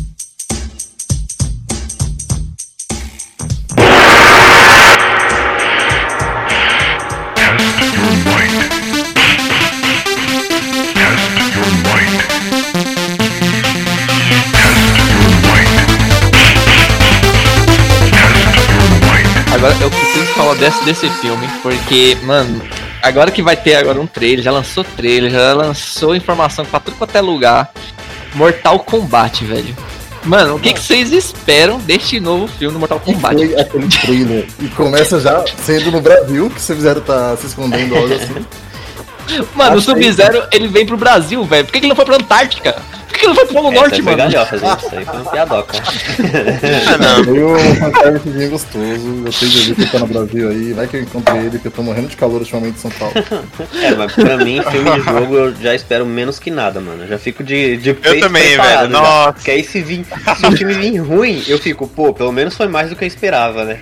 Preciso falar desse, desse filme, porque, mano, agora que vai ter agora um trailer, já lançou trailer, já lançou informação pra tudo quanto é lugar. Mortal Kombat, velho. Mano, o que, que vocês esperam deste novo filme do Mortal Kombat? Foi aquele trailer. E começa já sendo no Brasil, que vocês fizeram tá se escondendo algo assim. Mano, o Achei- Sub-Zero, ele vem pro Brasil, velho. Por que, que ele não foi pra Antártica? Que, que ele não foi pro Polo Norte, mano? gente. Isso aí foi um piadoca. Ah, não. Foi um fanservicezinho gostoso. Gostei de ver que ele tá no Brasil aí. Vai que eu encontrei ele, que eu tô morrendo de calor ultimamente em São Paulo. É, mas pra mim, filme de jogo eu já espero menos que nada, mano. Eu já fico de, de peito também, velho. já. Nossa. Porque aí se, vir, se o time vir ruim, eu fico, pô, pelo menos foi mais do que eu esperava, né?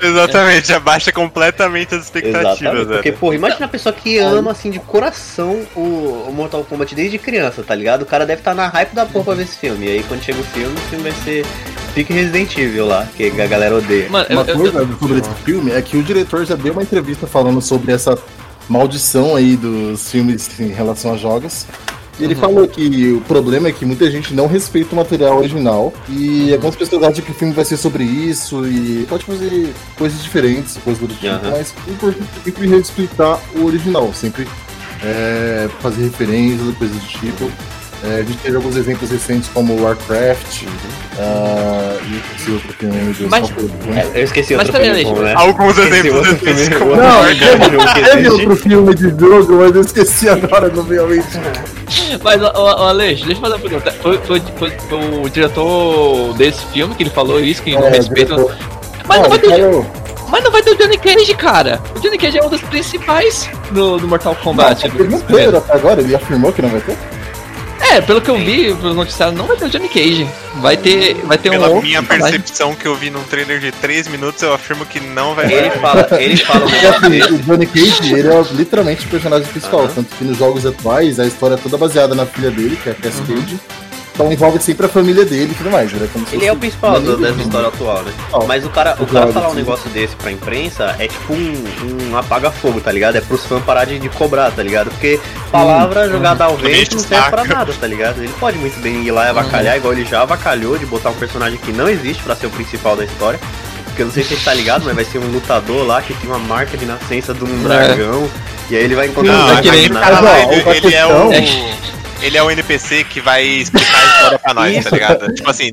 Exatamente, abaixa completamente as expectativas, Exatamente. Porque, pô, imagina a pessoa que ama, assim, de coração o, Mortal Kombat desde criança, tá ligado? O cara deve estar na hype da porra pra ver esse filme. E aí quando chega o filme, o filme vai ser Pique Resident Evil lá, que a galera odeia. Mano, eu, Uma eu- coisa sobre esse filme é que o diretor já deu uma entrevista falando sobre essa maldição aí dos filmes em relação a jogos. E ele falou que o problema é que muita gente não respeita o material original e algumas pessoas acham que o filme vai ser sobre isso e pode fazer coisas diferentes, coisas do tipo, Aham. mas o importante é sempre respeitar o original, sempre é, fazer referências, coisas do tipo. É, a gente teve alguns exemplos recentes como Warcraft, uh, e esse outro filme, meu Deus, Mas- o? É, eu esqueci Mas outro filme bom, né? Alguns Esqueci exemplos outro desses, filme- como outro Não, jogo teve existe. outro filme de jogo, mas eu esqueci agora no meu. Mas, ó, ó, Aleix, deixa eu fazer uma pergunta. Foi, foi, foi- foi o diretor desse filme que ele falou isso, que não É, respeita. diretor. Mas, não Ah, vai ter, mas não vai ter o Johnny Cage, cara. O Johnny Cage é um dos principais no, no Mortal Kombat. Ele não teve até agora, ele afirmou que não vai ter? É, pelo que eu vi pelos noticiários, não vai ter o Johnny Cage. Vai ter, vai ter um Pela outro minha personagem. percepção que eu vi num trailer de 3 minutos, eu afirmo que não vai Ele fala, ele fala negócio assim, o Johnny Cage, ele é literalmente o personagem principal, tanto que nos jogos atuais a história é toda baseada na filha dele, que é a Cass Uhum. Cage. Então envolve sempre a família dele e tudo mais. Ele é, como Ele é o principal Ele- dessa história atual, né? Mas o cara, o o cara falar um negócio desse pra imprensa é tipo um, um apaga-fogo, tá ligado? É pros fãs parar de, de cobrar, tá ligado? Porque palavra jogada ao Também vento não serve pra nada, tá ligado? Ele pode muito bem ir lá e avacalhar, igual ele já avacalhou, de botar um personagem que não existe pra ser o principal da história. Porque eu não sei se você tá ligado, mas vai ser um lutador lá que tem uma marca de nascença de um dragão. E aí ele vai encontrar Não, um é dragão. cara lá, Mas, ó, ele, ele é o. Ele é o NPC que vai explicar a história pra nós, tá ligado? Tipo assim,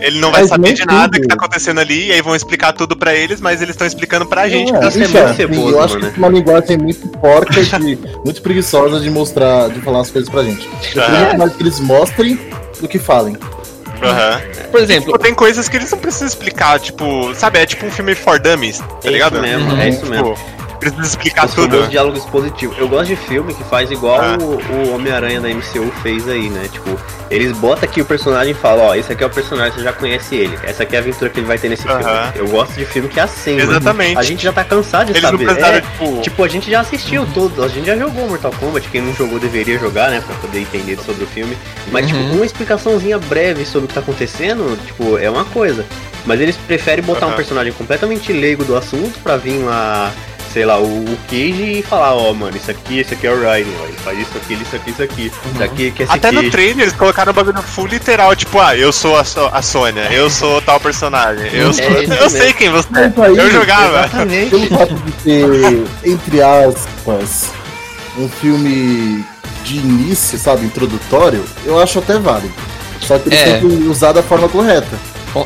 ele não vai Mas saber de nada tudo. que tá acontecendo ali, e aí vão explicar tudo pra eles, mas eles estão explicando pra gente. É, Isso é então, muito ceboso, eu acho que é uma linguagem muito porca e muito preguiçosa de mostrar, de falar as coisas pra gente. Eu É. muito mais que eles mostrem do que falem. Aham. Por exemplo, Tipo, tem coisas que eles não precisam explicar, tipo, sabe, é tipo um filme for dummies, tá É ligado? isso mesmo, é isso mesmo. Tipo, precisa explicar Os tudo. famosos diálogos positivos. Eu gosto de filme que faz igual Ah. o, o Homem-Aranha da MCU fez aí, né? Tipo, eles botam aqui o personagem e falam, ó, esse aqui é o personagem, você já conhece ele. Essa aqui é a aventura que ele vai ter nesse Aham. filme. Eu gosto de filme que é assim, mano. Exatamente. A gente já tá cansado de Eles saber. É, tipo. Tipo, a gente já assistiu todos, a gente já jogou Mortal Kombat, quem não jogou deveria jogar, né, pra poder entender sobre o filme. Mas, Uhum. tipo, uma explicaçãozinha breve sobre o que tá acontecendo, tipo, é uma coisa. Mas eles preferem botar um personagem completamente leigo do assunto pra vir lá, sei lá, o, o Cage e falar, ó, mano, isso aqui, esse aqui é o Raiden, ó, ele faz isso aqui, isso aqui, isso aqui. Isso aqui que é esse Até no trailer eles colocaram o bagulho full literal, tipo, ah, eu sou a, So- a Sônia, eu sou tal personagem, eu, sou, É isso eu sei quem você é, aí, eu jogava. Exatamente. Pelo fato de ter, entre aspas, um filme de início, sabe, introdutório, eu acho até válido. Só que eles É. têm que usar da forma correta.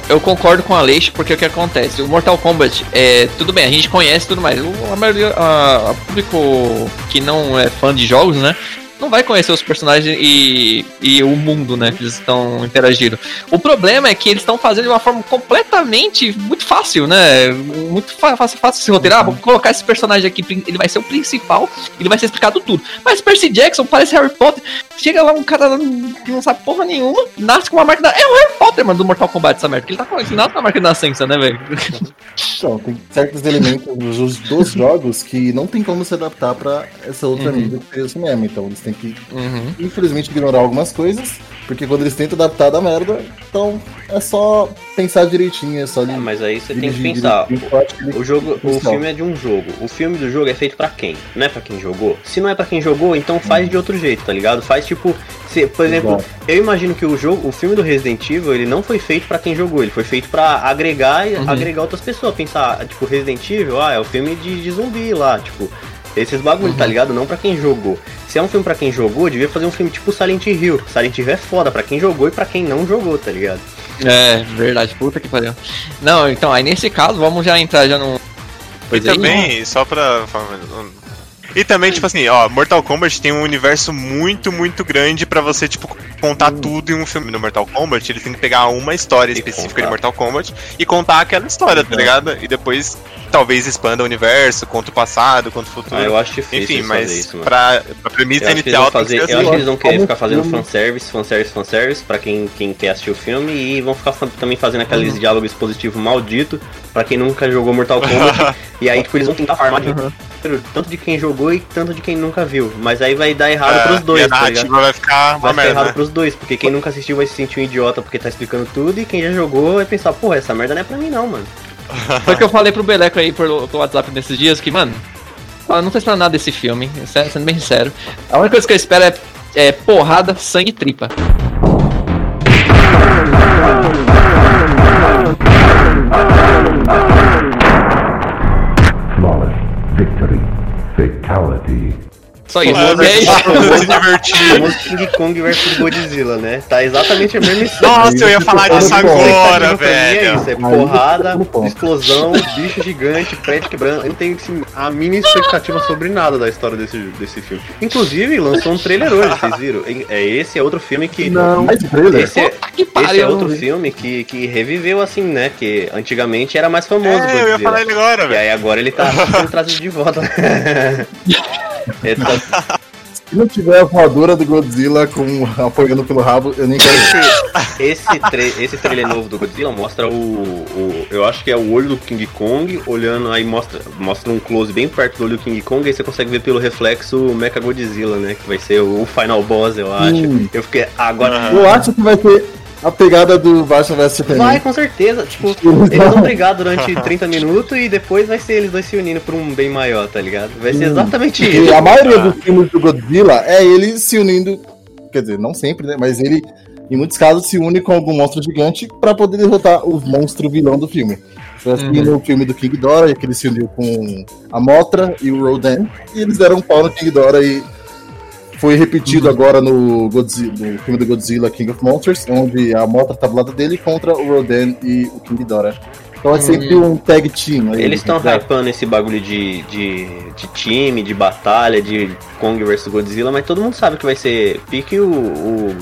Eu concordo com a Aleix, porque o que acontece? O Mortal Kombat, é, tudo bem, a gente conhece tudo mais. O a maioria, a, a público que não é fã de jogos, né? Não vai conhecer os personagens e, e o mundo, né? Que eles estão interagindo. O problema é que eles estão fazendo de uma forma completamente muito fácil, né? Muito fácil, fácil se roteirar. Ah, vou colocar esse personagem aqui, ele vai ser o principal, ele vai ser explicado tudo. Mas Percy Jackson parece Harry Potter. Chega lá um cara que não sabe porra nenhuma, nasce com uma marca da. É o Harry Potter, mano, do Mortal Kombat, essa merda. Ele tá com ele nasce com a marca da nascença, né, velho? Então, tem certos elementos dos, dos jogos que não tem como se adaptar pra essa outra Uhum. mídia que seria o cinema. Então eles têm que, Uhum. infelizmente, ignorar algumas coisas, porque quando eles tentam adaptar da merda, então é só pensar direitinho, é só. É, mas aí você tem que pensar. O jogo, o filme é de um jogo. O filme do jogo é feito pra quem? Não é pra quem jogou? Se não é pra quem jogou, então faz de outro jeito, tá ligado? Faz tipo, se, por exemplo, Exato. eu imagino que o jogo, o filme do Resident Evil, ele não foi feito pra quem jogou, ele foi feito pra agregar e Uhum. agregar outras pessoas, pensar, tipo, Resident Evil, ah, é o filme de, de zumbi lá, tipo, esses bagulho, tá ligado? Não pra quem jogou. Se é um filme pra quem jogou, devia fazer um filme tipo Silent Hill. Silent Hill é foda pra quem jogou e pra quem não jogou, tá ligado? É, verdade, puta que pariu. Não, então, aí nesse caso, vamos já entrar já no. E aí, também, só pra. E também, tipo assim, ó, Mortal Kombat tem um universo muito, muito grande pra você, tipo, contar tudo em um filme. No Mortal Kombat, eles têm que pegar uma história específica contar. de Mortal Kombat e contar aquela história, tá ligado? E depois, talvez, expanda o universo, conta o passado, conta o futuro. Ah, eu acho difícil Enfim, mas isso, mano. pra, pra premissa Eu inicial fazer, eu assim. acho que eles vão querer Como ficar fazendo filme. fanservice, fanservice, fanservice pra quem, quem quer assistir o filme e vão ficar também fazendo aqueles diálogos expositivos maldito pra quem nunca jogou Mortal Kombat. e aí, tipo, eles vão tentar farmar dinheiro, tanto de quem jogou e tanto de quem nunca viu. Mas aí vai dar errado É, pros dois, e a tá ligado? vai ficar uma Vai ficar merda. errado né? pros dois, porque quem nunca assistiu vai se sentir um idiota porque tá explicando tudo, e quem já jogou vai pensar, porra, essa merda não é pra mim não, mano. Foi que eu falei pro Beleco aí pelo, pelo WhatsApp nesses dias, que, mano, eu não tô esperando nada desse filme, sendo bem sincero. A única coisa que eu espero é, é porrada, sangue e tripa. Fatality. Só isso. Mano, é isso. se divertir. Famoso King Kong versus Godzilla, né? Tá exatamente a mesma história. Nossa, eu ia falar disso agora, velho. É isso, é porrada, explosão, bicho gigante, prédio quebrando. Eu não tenho assim, a mínima expectativa sobre nada da história desse, desse filme. Inclusive, lançou um trailer hoje, vocês viram? É, esse é outro filme que. Não, mas trailer. Esse é, que esse é outro filme que, que reviveu assim, né? Que antigamente era mais famoso. É, eu ia falar ele agora, E velho. aí agora ele tá sendo trazido de volta. É, tá- Se não tiver a voadora do Godzilla com, apoiando pelo rabo, eu nem quero ver. Esse, esse, tra esse trailer novo do Godzilla mostra o, o- Eu acho que é o olho do King Kong olhando, aí mostra, mostra um close bem perto do olho do King Kong, aí você consegue ver pelo reflexo o Mecha Godzilla, né? Que vai ser o final boss, eu acho. Hum. Eu fiquei. Agora. Eu acho que vai ter a pegada do Batman vs Superman. Vai, com certeza. Tipo, eles vão brigar durante 30 minutos e depois vai ser eles dois se unindo por um bem maior, tá ligado? Vai ser exatamente Porque isso. a maioria dos filmes do Godzilla é ele se unindo. Quer dizer, não sempre, né? Mas ele, em muitos casos, se une com algum monstro gigante pra poder derrotar o monstro vilão do filme. Foi assim no filme do King Dora, que ele se uniu com a Motra e o Rodan. E eles deram um pau no King Dora e foi repetido agora no, Godzilla, no filme do Godzilla King of Monsters, onde a Motra tá do lado dele contra o Rodan e o King Dora. Então é sempre um tag team. aí, Eles estão né? hypando esse bagulho de, de, de time, de batalha, de Kong vs Godzilla, mas todo mundo sabe que vai ser pique o, o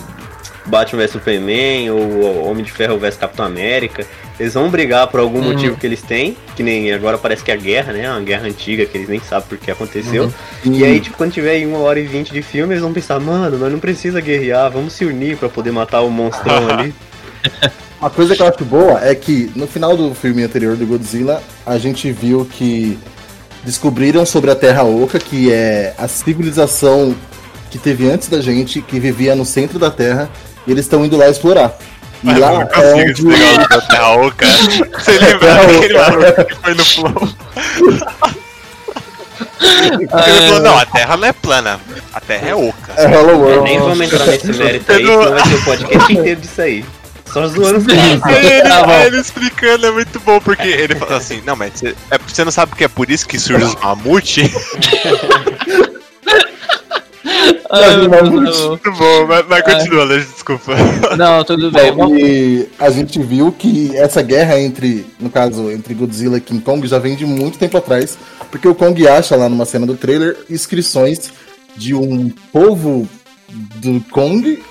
Batman vs Superman, ou o Homem de Ferro vs Capitão América. Eles vão brigar por algum motivo que eles têm, que nem agora parece que é a guerra, né? Uma guerra antiga que eles nem sabem por que aconteceu. E aí, tipo, quando tiver aí uma hora e vinte de filme, eles vão pensar, mano, nós não precisa guerrear, vamos se unir pra poder matar o monstrão ali. Uma coisa que eu acho boa é que no final do filme anterior do Godzilla, a gente viu que descobriram sobre a Terra Oca, que é a civilização que teve antes da gente, que vivia no centro da Terra, e eles estão indo lá explorar. E Mas eu lá não é consigo onde... despegar o da Terra Oca. Você lembra Terra daquele Oca. maluco que foi no Flow? Ele falou, não, a Terra não é plana, a Terra é oca. É Hello É, World. nem vamos entrar nesse mérito aí, Eu não- senão vai ser o podcast inteiro disso aí. Só zoando ele, Tá ele explicando é muito bom, porque ele fala assim, não, mas você, é, você não sabe que é por isso que surge os mamute? Mas- muito bom, mas, mas continua, Alex, desculpa. Não, tudo bem. Então, e a gente viu que essa guerra entre, no caso, entre Godzilla e King Kong já vem de muito tempo atrás, porque o Kong acha lá numa cena do trailer inscrições de um povo do Kong,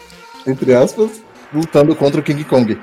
entre aspas, lutando contra o King Kong.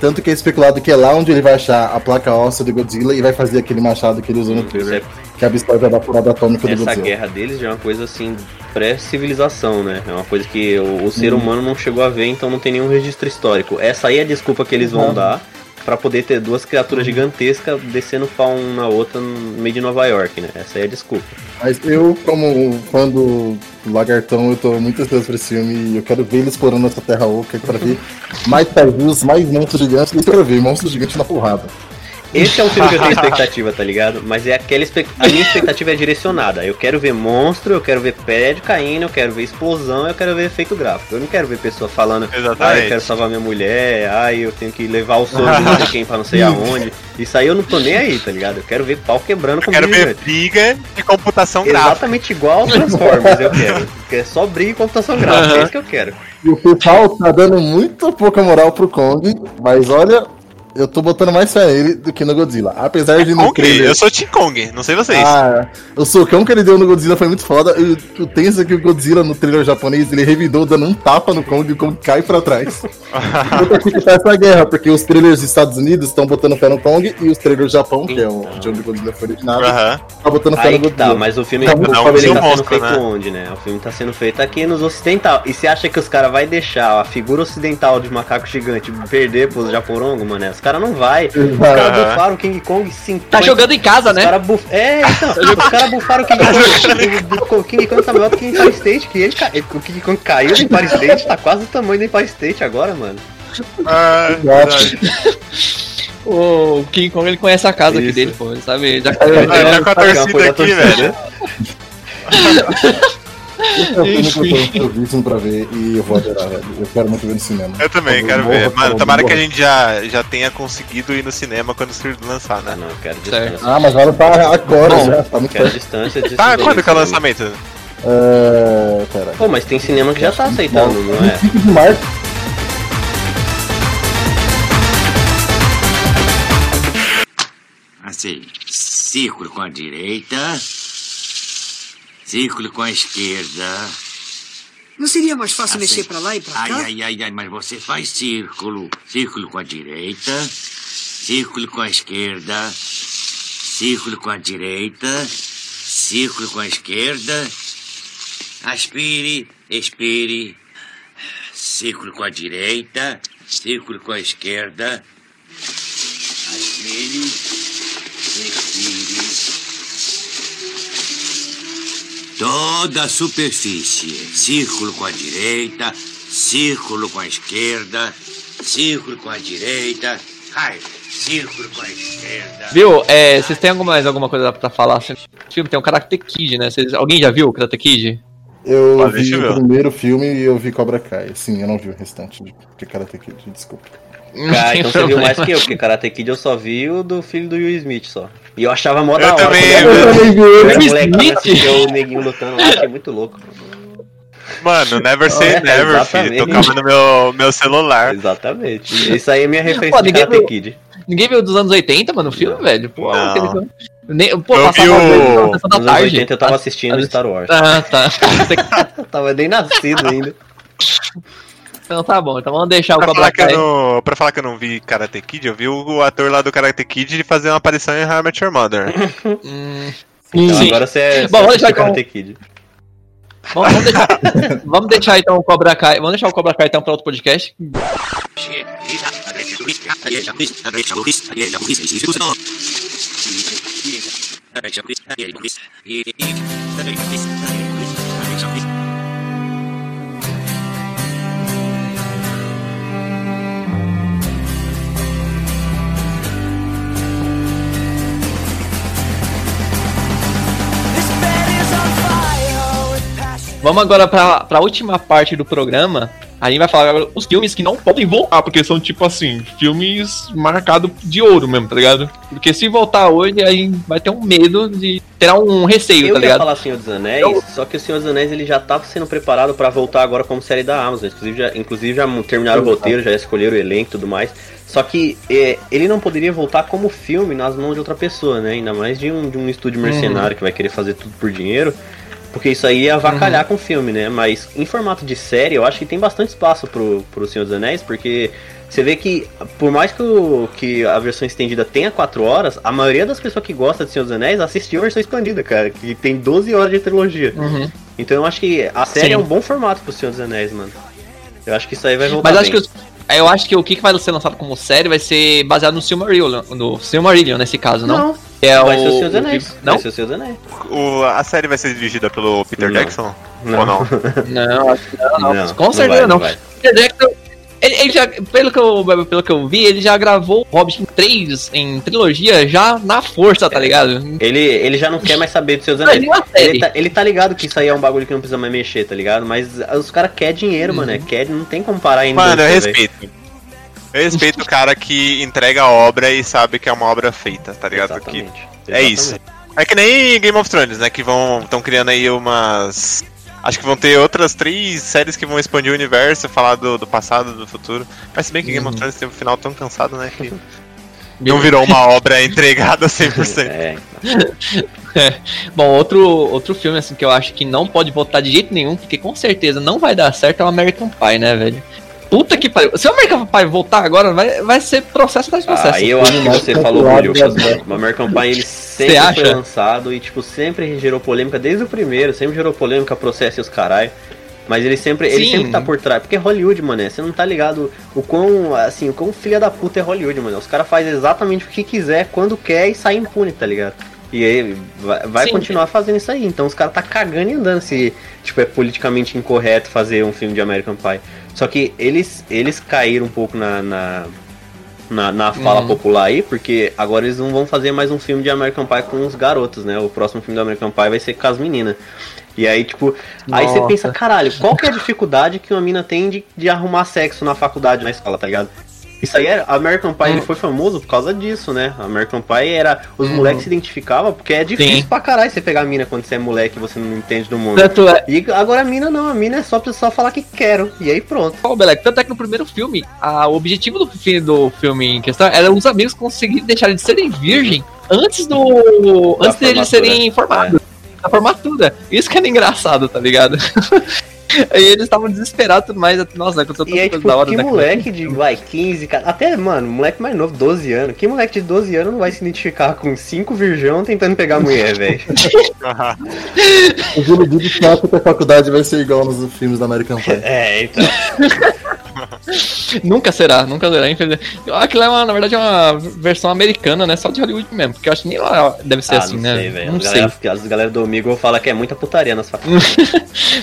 Tanto que é especulado que é lá onde ele vai achar a placa óssea do Godzilla e vai fazer aquele machado que ele usou no trailer, que absorve a vaporada atômica do Essa Godzilla. guerra deles já é uma coisa assim, pré-civilização, né? É uma coisa que o, o ser humano não chegou a ver, então não tem nenhum registro histórico. Essa aí é a desculpa que eles vão Uhum. dar pra poder ter duas criaturas gigantescas descendo pau um na outra no meio de Nova York, né? Essa aí é a desculpa. Mas eu, como fã do Lagartão, eu tô muito ansioso pra esse filme e eu quero ver ele explorando essa terra oca pra ver mais Taijus, mais monstros gigantes. Eu quero ver monstros gigantes na porrada. Esse é um filme que eu tenho expectativa, tá ligado? Mas é aquela expec... a minha expectativa é direcionada. Eu quero ver monstro, eu quero ver prédio caindo, eu quero ver explosão, eu quero ver efeito gráfico. Eu não quero ver pessoa falando, ah, Exatamente. eu quero salvar minha mulher, ai, eu tenho que levar o soro de não sei quem pra não sei aonde. Isso aí eu não tô nem aí, tá ligado? Eu quero ver pau quebrando com Quero ver briga de computação gráfica. Exatamente igual aos Transformers, eu quero. Que é só briga e computação gráfica, é isso que eu quero. E o pessoal tá dando muito pouca moral pro Kong, mas olha, eu tô botando mais fé nele do que no Godzilla. Apesar de no Kong, trailer. eu sou Team Kong, não sei vocês. Ah, o socão que ele deu no Godzilla foi muito foda. Eu, eu tenso que o Godzilla no trailer japonês ele revidou dando um tapa no Kong e o Kong cai pra trás. eu tô aqui que tá essa guerra, porque os trailers dos Estados Unidos estão botando fé no Kong e os trailers do Japão, que é o de onde o Godzilla foi originado, Aham. tá botando fé Aí no que Godzilla. tá, mas o filme, Tá o muito filme ele um tá sendo monstro, feito né? onde, né? O filme tá sendo feito aqui nos ocidental. E você acha que os caras vai deixar a figura ocidental de macaco gigante perder pros japorongo, mano? Os caras não vai. Os caras bufaram o King Kong 50. Tá jogando em casa, Os né? caras buf... É, então, os caras bufaram o King Kong. o King Kong tá maior do que o Empire State, que ele ca... O King Kong caiu do Empire State, tá quase o tamanho do Empire State agora, mano. Ah, verdade. O King Kong ele conhece a casa aqui Isso. dele, pô. Ele sabe. Já... Ah, tá com a Sabe que é uma torcida coisa aqui, torcida, velho. eu tô ansiosíssimo pra ver e eu vou adorar. Eu quero muito ver no cinema. Eu também Eu quero ver. Mano, tomara que a gente já, já tenha conseguido ir no cinema quando o filme lançar, Ah, né? não, eu quero distância. Ah, mas agora tá agora Bom, já, tá muito Quero distância disso. Tá, quando que é o lançamento? É. Pera. Pô, mas tem cinema que já tá aceitando, não é? 25 de março. Assim, círculo com a direita, círculo com a esquerda. Não seria mais fácil Assim. mexer pra lá e Ai, cá? ai, ai, ai, mas você faz círculo. Círculo com a direita, círculo com a esquerda, círculo com a direita, círculo com a esquerda. Aspire, expire. Círculo com a direita, círculo com a esquerda. Aspire, Toda a superfície. Círculo com a direita, círculo com a esquerda, círculo com a direita, ai, círculo com a esquerda. Viu? É, vocês têm alguma, mais alguma coisa pra falar? Esse filme tem o Karate Kid, né? Vocês- alguém já viu o Karate Kid? Eu Ah, vi o ver. primeiro filme e eu vi Cobra Kai. Sim, eu não vi o restante de, de Karate Kid, desculpa. Cara, tem então você viu mais que eu, porque Karate Kid eu só vi o do filho do Will Smith só. E eu achava mó da Eu hora. também, eu também quando era Will molequinho, Smith? assistia o neguinho lutando lá, achei muito louco. Mano, never say É, never, filho. exatamente. Tocava no meu, meu celular. Exatamente. Isso aí é minha referência Pô, de ninguém Karate viu- Kid. Ninguém viu dos anos 80, mano, o filme, Não. velho? Pô, Não. aquele- Nem, pô Eu vi o- da Nos anos tarde. 80 eu tava assistindo Star Wars. Ah, tá. Eu tava nem nascido ainda. Então tá bom, então vamos deixar o Pra Cobra falar, que eu Kai. não, pra falar que eu não vi Karate Kid, eu vi o ator lá do Karate Kid fazer uma aparição em How I Met Your Mother. Hum, Então sim. agora você é Bom, você com- Karate Kid. Vamos, vamos deixar, vamos deixar então o Cobra Kai. Vamos deixar o Cobra Kai então pra outro podcast. Vamos agora pra, pra última parte do programa. A gente vai falar agora os filmes que não podem voltar, porque são tipo assim, filmes marcados de ouro mesmo, tá ligado? Porque se voltar hoje, a gente vai ter um medo de ter um receio, Eu tá ia ligado? falar Senhor dos Anéis, só que o Senhor dos Anéis ele já tava sendo preparado pra voltar agora como série da Amazon. Inclusive já, inclusive já terminaram o roteiro, já escolheram o elenco e tudo mais. Só que é, ele não poderia voltar como filme nas mãos de outra pessoa, né? Ainda mais de um, de um estúdio mercenário que vai querer fazer tudo por dinheiro. Porque isso aí ia avacalhar com o filme, né? Mas em formato de série, eu acho que tem bastante espaço pro, pro Senhor dos Anéis, porque você vê que, por mais que, o, que a versão estendida tenha 4 horas, a maioria das pessoas que gosta de Senhor dos Anéis assistiu a versão expandida, cara, que tem 12 horas de trilogia. Uhum. Então eu acho que a série Sim. é um bom formato pro Senhor dos Anéis, mano. Eu acho que isso aí vai voltar Mas acho que, bem. os- eu acho que o que que vai ser lançado como série vai ser baseado no Silmarillion, no Silmarillion nesse caso, não? Não, Que é vai o, ser o Senhor dos Anéis. Não? Vai ser o Senhor dos Anéis. O, a série vai ser dirigida pelo Peter Não. Jackson? Não. Ou não? Não, acho que não, não. Não, Com não certeza vai, não. Peter Jackson, ele, ele já, pelo que, eu, pelo que eu vi, ele já gravou Hobbit em três, em trilogia, já na força, tá ligado? Ele, ele já não quer mais saber dos seus anéis. ele é tá, ele tá ligado que isso aí é um bagulho que não precisa mais mexer, tá ligado? Mas os caras querem dinheiro, mano. É, quer, não tem como parar ainda. Mano, eu respeito. Eu respeito o cara que entrega a obra e sabe que é uma obra feita, tá ligado? Que Exatamente. é isso. É que nem Game of Thrones, né? Que vão estão criando aí umas. Acho que vão ter outras três séries que vão expandir o universo, falar do, do passado, do futuro. Mas se bem que Game of Thrones tem um final tão cansado, né? Que não virou uma obra entregada 100%. É, Bom, outro, outro filme assim que eu acho que não pode votar de jeito nenhum, porque com certeza não vai dar certo é o American Pie, né, velho? Puta que pariu. Se o American Pie voltar agora, vai, vai ser processo atrás de processo. Aí eu acho que você falou, Julio. O American Pie ele sempre foi lançado e, tipo, sempre gerou polêmica desde o primeiro, sempre gerou polêmica, processo e os caralho. Mas ele sempre, ele sempre tá por trás. Porque é Hollywood, mano. Você não tá ligado o quão, assim, o quão filha da puta é Hollywood, mano. Os caras fazem exatamente o que quiser, quando quer e sai impune, tá ligado? E aí vai, vai Sim. continuar fazendo isso aí. Então os caras tá cagando e andando se, tipo, é politicamente incorreto fazer um filme de American Pie. Só que eles, eles caíram um pouco na, na, na, na fala Uhum. popular aí, porque agora eles não vão fazer mais um filme de American Pie com os garotos, né? O próximo filme do American Pie vai ser com as meninas. E aí, tipo, aí você Nossa. pensa, caralho, qual que é a dificuldade que uma mina tem de, de arrumar sexo na faculdade, na escola, tá ligado? Isso aí era. American Pie ele foi famoso por causa disso, né? American Pie era. Os Hum. moleques se identificavam, porque é difícil Sim. pra caralho você pegar a mina quando você é moleque e você não entende do mundo. Tanto é, E agora a mina não, a mina é só só falar que quero. E aí pronto. Ó, Belec, tanto é que no primeiro filme, a, o objetivo do, fi- do filme em questão era os amigos conseguirem deixar de serem virgem antes do. Da antes deles serem formados. Da formatura. Isso que era engraçado, tá ligado? Aí eles estavam desesperados tudo mais. Nossa, aconteceu E aí, tanta coisa tipo, da hora, que né? moleque de, vai, 15, cara, até, mano, moleque mais novo, 12 anos. Que moleque de 12 anos não vai se identificar com cinco virgão tentando pegar a mulher, velho? Iludidos que acham que a faculdade vai ser igual nos filmes da American Pie. É, então. Nunca será, nunca será, infelizmente. Aquilo é uma, na verdade, é uma versão americana, né? Só de Hollywood mesmo. Porque eu acho que nem lá deve ser ah, assim, não né? sei, velho. Não As sei. galera, as galera do amigo fala que é muita putaria nas faculdades.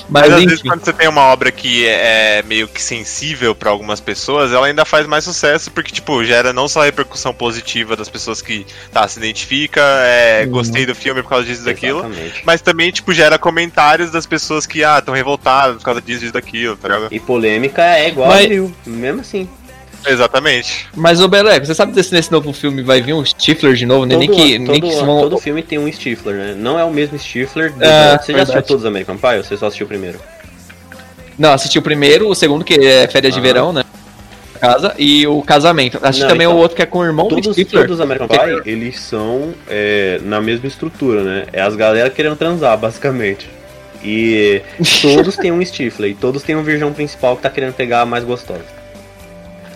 Mas, Mas às vezes quando você tem uma obra que é, é meio que sensível pra algumas pessoas, ela ainda faz mais sucesso porque tipo gera não só repercussão positiva das pessoas que tá se identifica, é, gostei do filme por causa disso e daquilo, mas também tipo gera comentários das pessoas que ah estão revoltadas por causa disso e daquilo, tá ligado? E polêmica é igual Mas- Drill, mesmo assim. Exatamente. Mas, ô Belé, você sabe se nesse novo filme vai vir um Stifler de novo, né? Todo, nem que, nem todo, que vão- todo filme tem um Stifler, né? Não é o mesmo Stifler. do- É, você já assistiu verdade. todos os American Pie ou você só assistiu o primeiro? Não, assisti o primeiro, o segundo, que é férias de Ah. verão, né? Casa, e o casamento. Assisti Não, também então, o outro que é com o irmão do Todos, Stifler. todos os American Pie, eles são é, na mesma estrutura, né? É as galera querendo transar, basicamente. E todos têm um Stifler, e todos têm um virgão principal que tá querendo pegar a mais gostosa.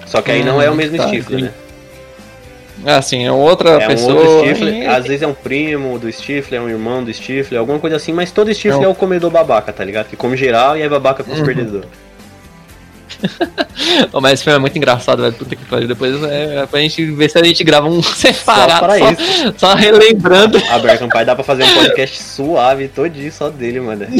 Só que aí não é o Hum, mesmo tá, Stifler, entendi. né? Ah, sim, é outra É um pessoa. outro Stifler, e- às vezes é um primo do Stifler, é um irmão do Stifler, alguma coisa assim, mas todo Stifler É é, um- o comedor babaca, tá ligado? Que come geral e é babaca com os Uhum. perdedores. Mas esse filme é muito engraçado, velho. Puta que pariu. Depois é pra gente ver se a gente grava um separado. para Só, isso. só relembrando. A American Pie dá pra fazer um podcast suave todinho só dele, mano.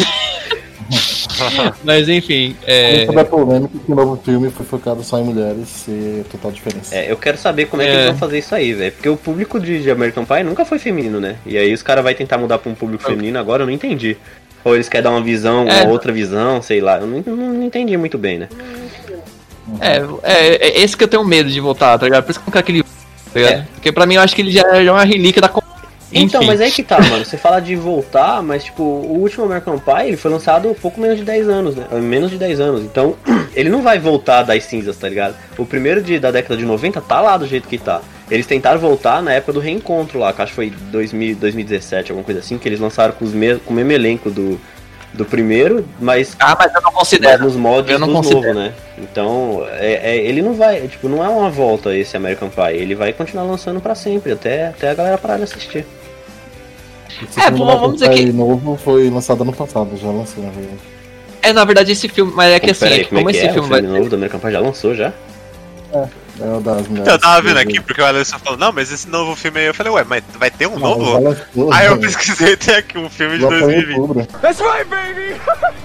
Mas enfim. É... É... Sobre a polêmica que o novo filme foi focado só em mulheres e total diferença. É, eu quero saber como é, que É. eles vão fazer isso aí, velho. Porque o público de, de American Pie nunca foi feminino, né? E aí os caras vão tentar mudar pra um público feminino agora, eu não entendi. Ou eles querem dar uma visão, uma É. outra visão, sei lá. Eu não, não- não entendi muito bem, né? É, é, é esse que eu tenho medo de voltar, tá ligado? Por isso que eu não quero aquele. Tá ligado? É. Porque pra mim eu acho que ele já é uma relíquia da. Então, Enfim. mas aí que tá, mano. Você fala de voltar, mas tipo, o último American Pie ele foi lançado há pouco menos de 10 anos, né? Menos de 10 anos. Então, ele não vai voltar das cinzas, tá ligado? O primeiro de, da década de 90 tá lá do jeito que tá. Eles tentaram voltar na época do reencontro lá, que acho que foi 2000, 2017, alguma coisa assim, que eles lançaram com, os me com o mesmo elenco do, do primeiro, mas Ah, mas eu não mas considero. nos moldes Eu não dos considero. novos, né? Então, é, é- ele não vai, tipo, não é uma volta esse American Pie, ele vai continuar lançando pra sempre, até, até a galera parar de assistir. Esse É, filme bom, vamos dizer que- novo foi lançado ano passado, já lançou, na verdade. É, na verdade, esse filme. Mas é que Pô, assim, aí, é como é que esse é? filme o vai. filme novo do American Pie já lançou já? É o das mulheres. Então, eu tava vendo aqui, porque o Alisson falou, não, mas esse novo filme aí, eu falei, ué, mas vai ter um Não, novo? lançou, Aí eu né? pesquisei tem aqui um filme de Já foi em 2020. outubro.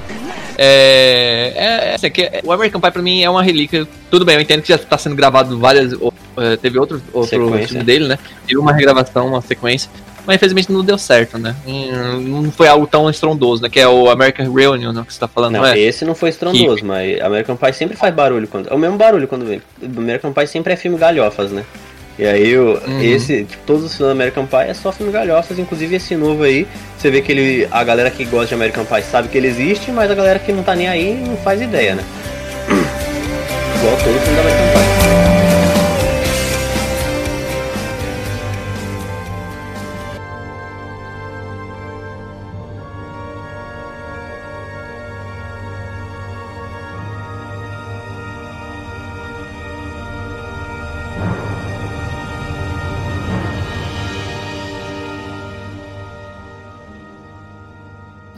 É, é, é, assim, que o American Pie pra mim é uma relíquia. Tudo bem, eu entendo que já tá sendo gravado várias. eh, Teve outro, outro filme dele, né? Teve uma regravação, uma sequência. Mas infelizmente não deu certo, né? Hum, Não foi algo tão estrondoso, né? Que é o American Reunion, né, que você tá falando, não, Não, é? esse não foi estrondoso, mas American Pie sempre faz barulho quando. É o mesmo barulho quando vem. American Pie sempre é filme galhofas, né? E aí, o, Uhum. esse, tipo, todos os filmes do American Pie é só filme galhofas, inclusive esse novo aí, você vê que ele, a galera que gosta de American Pie sabe que ele existe, mas a galera que não tá nem aí não faz ideia, né? Igual todo filme da American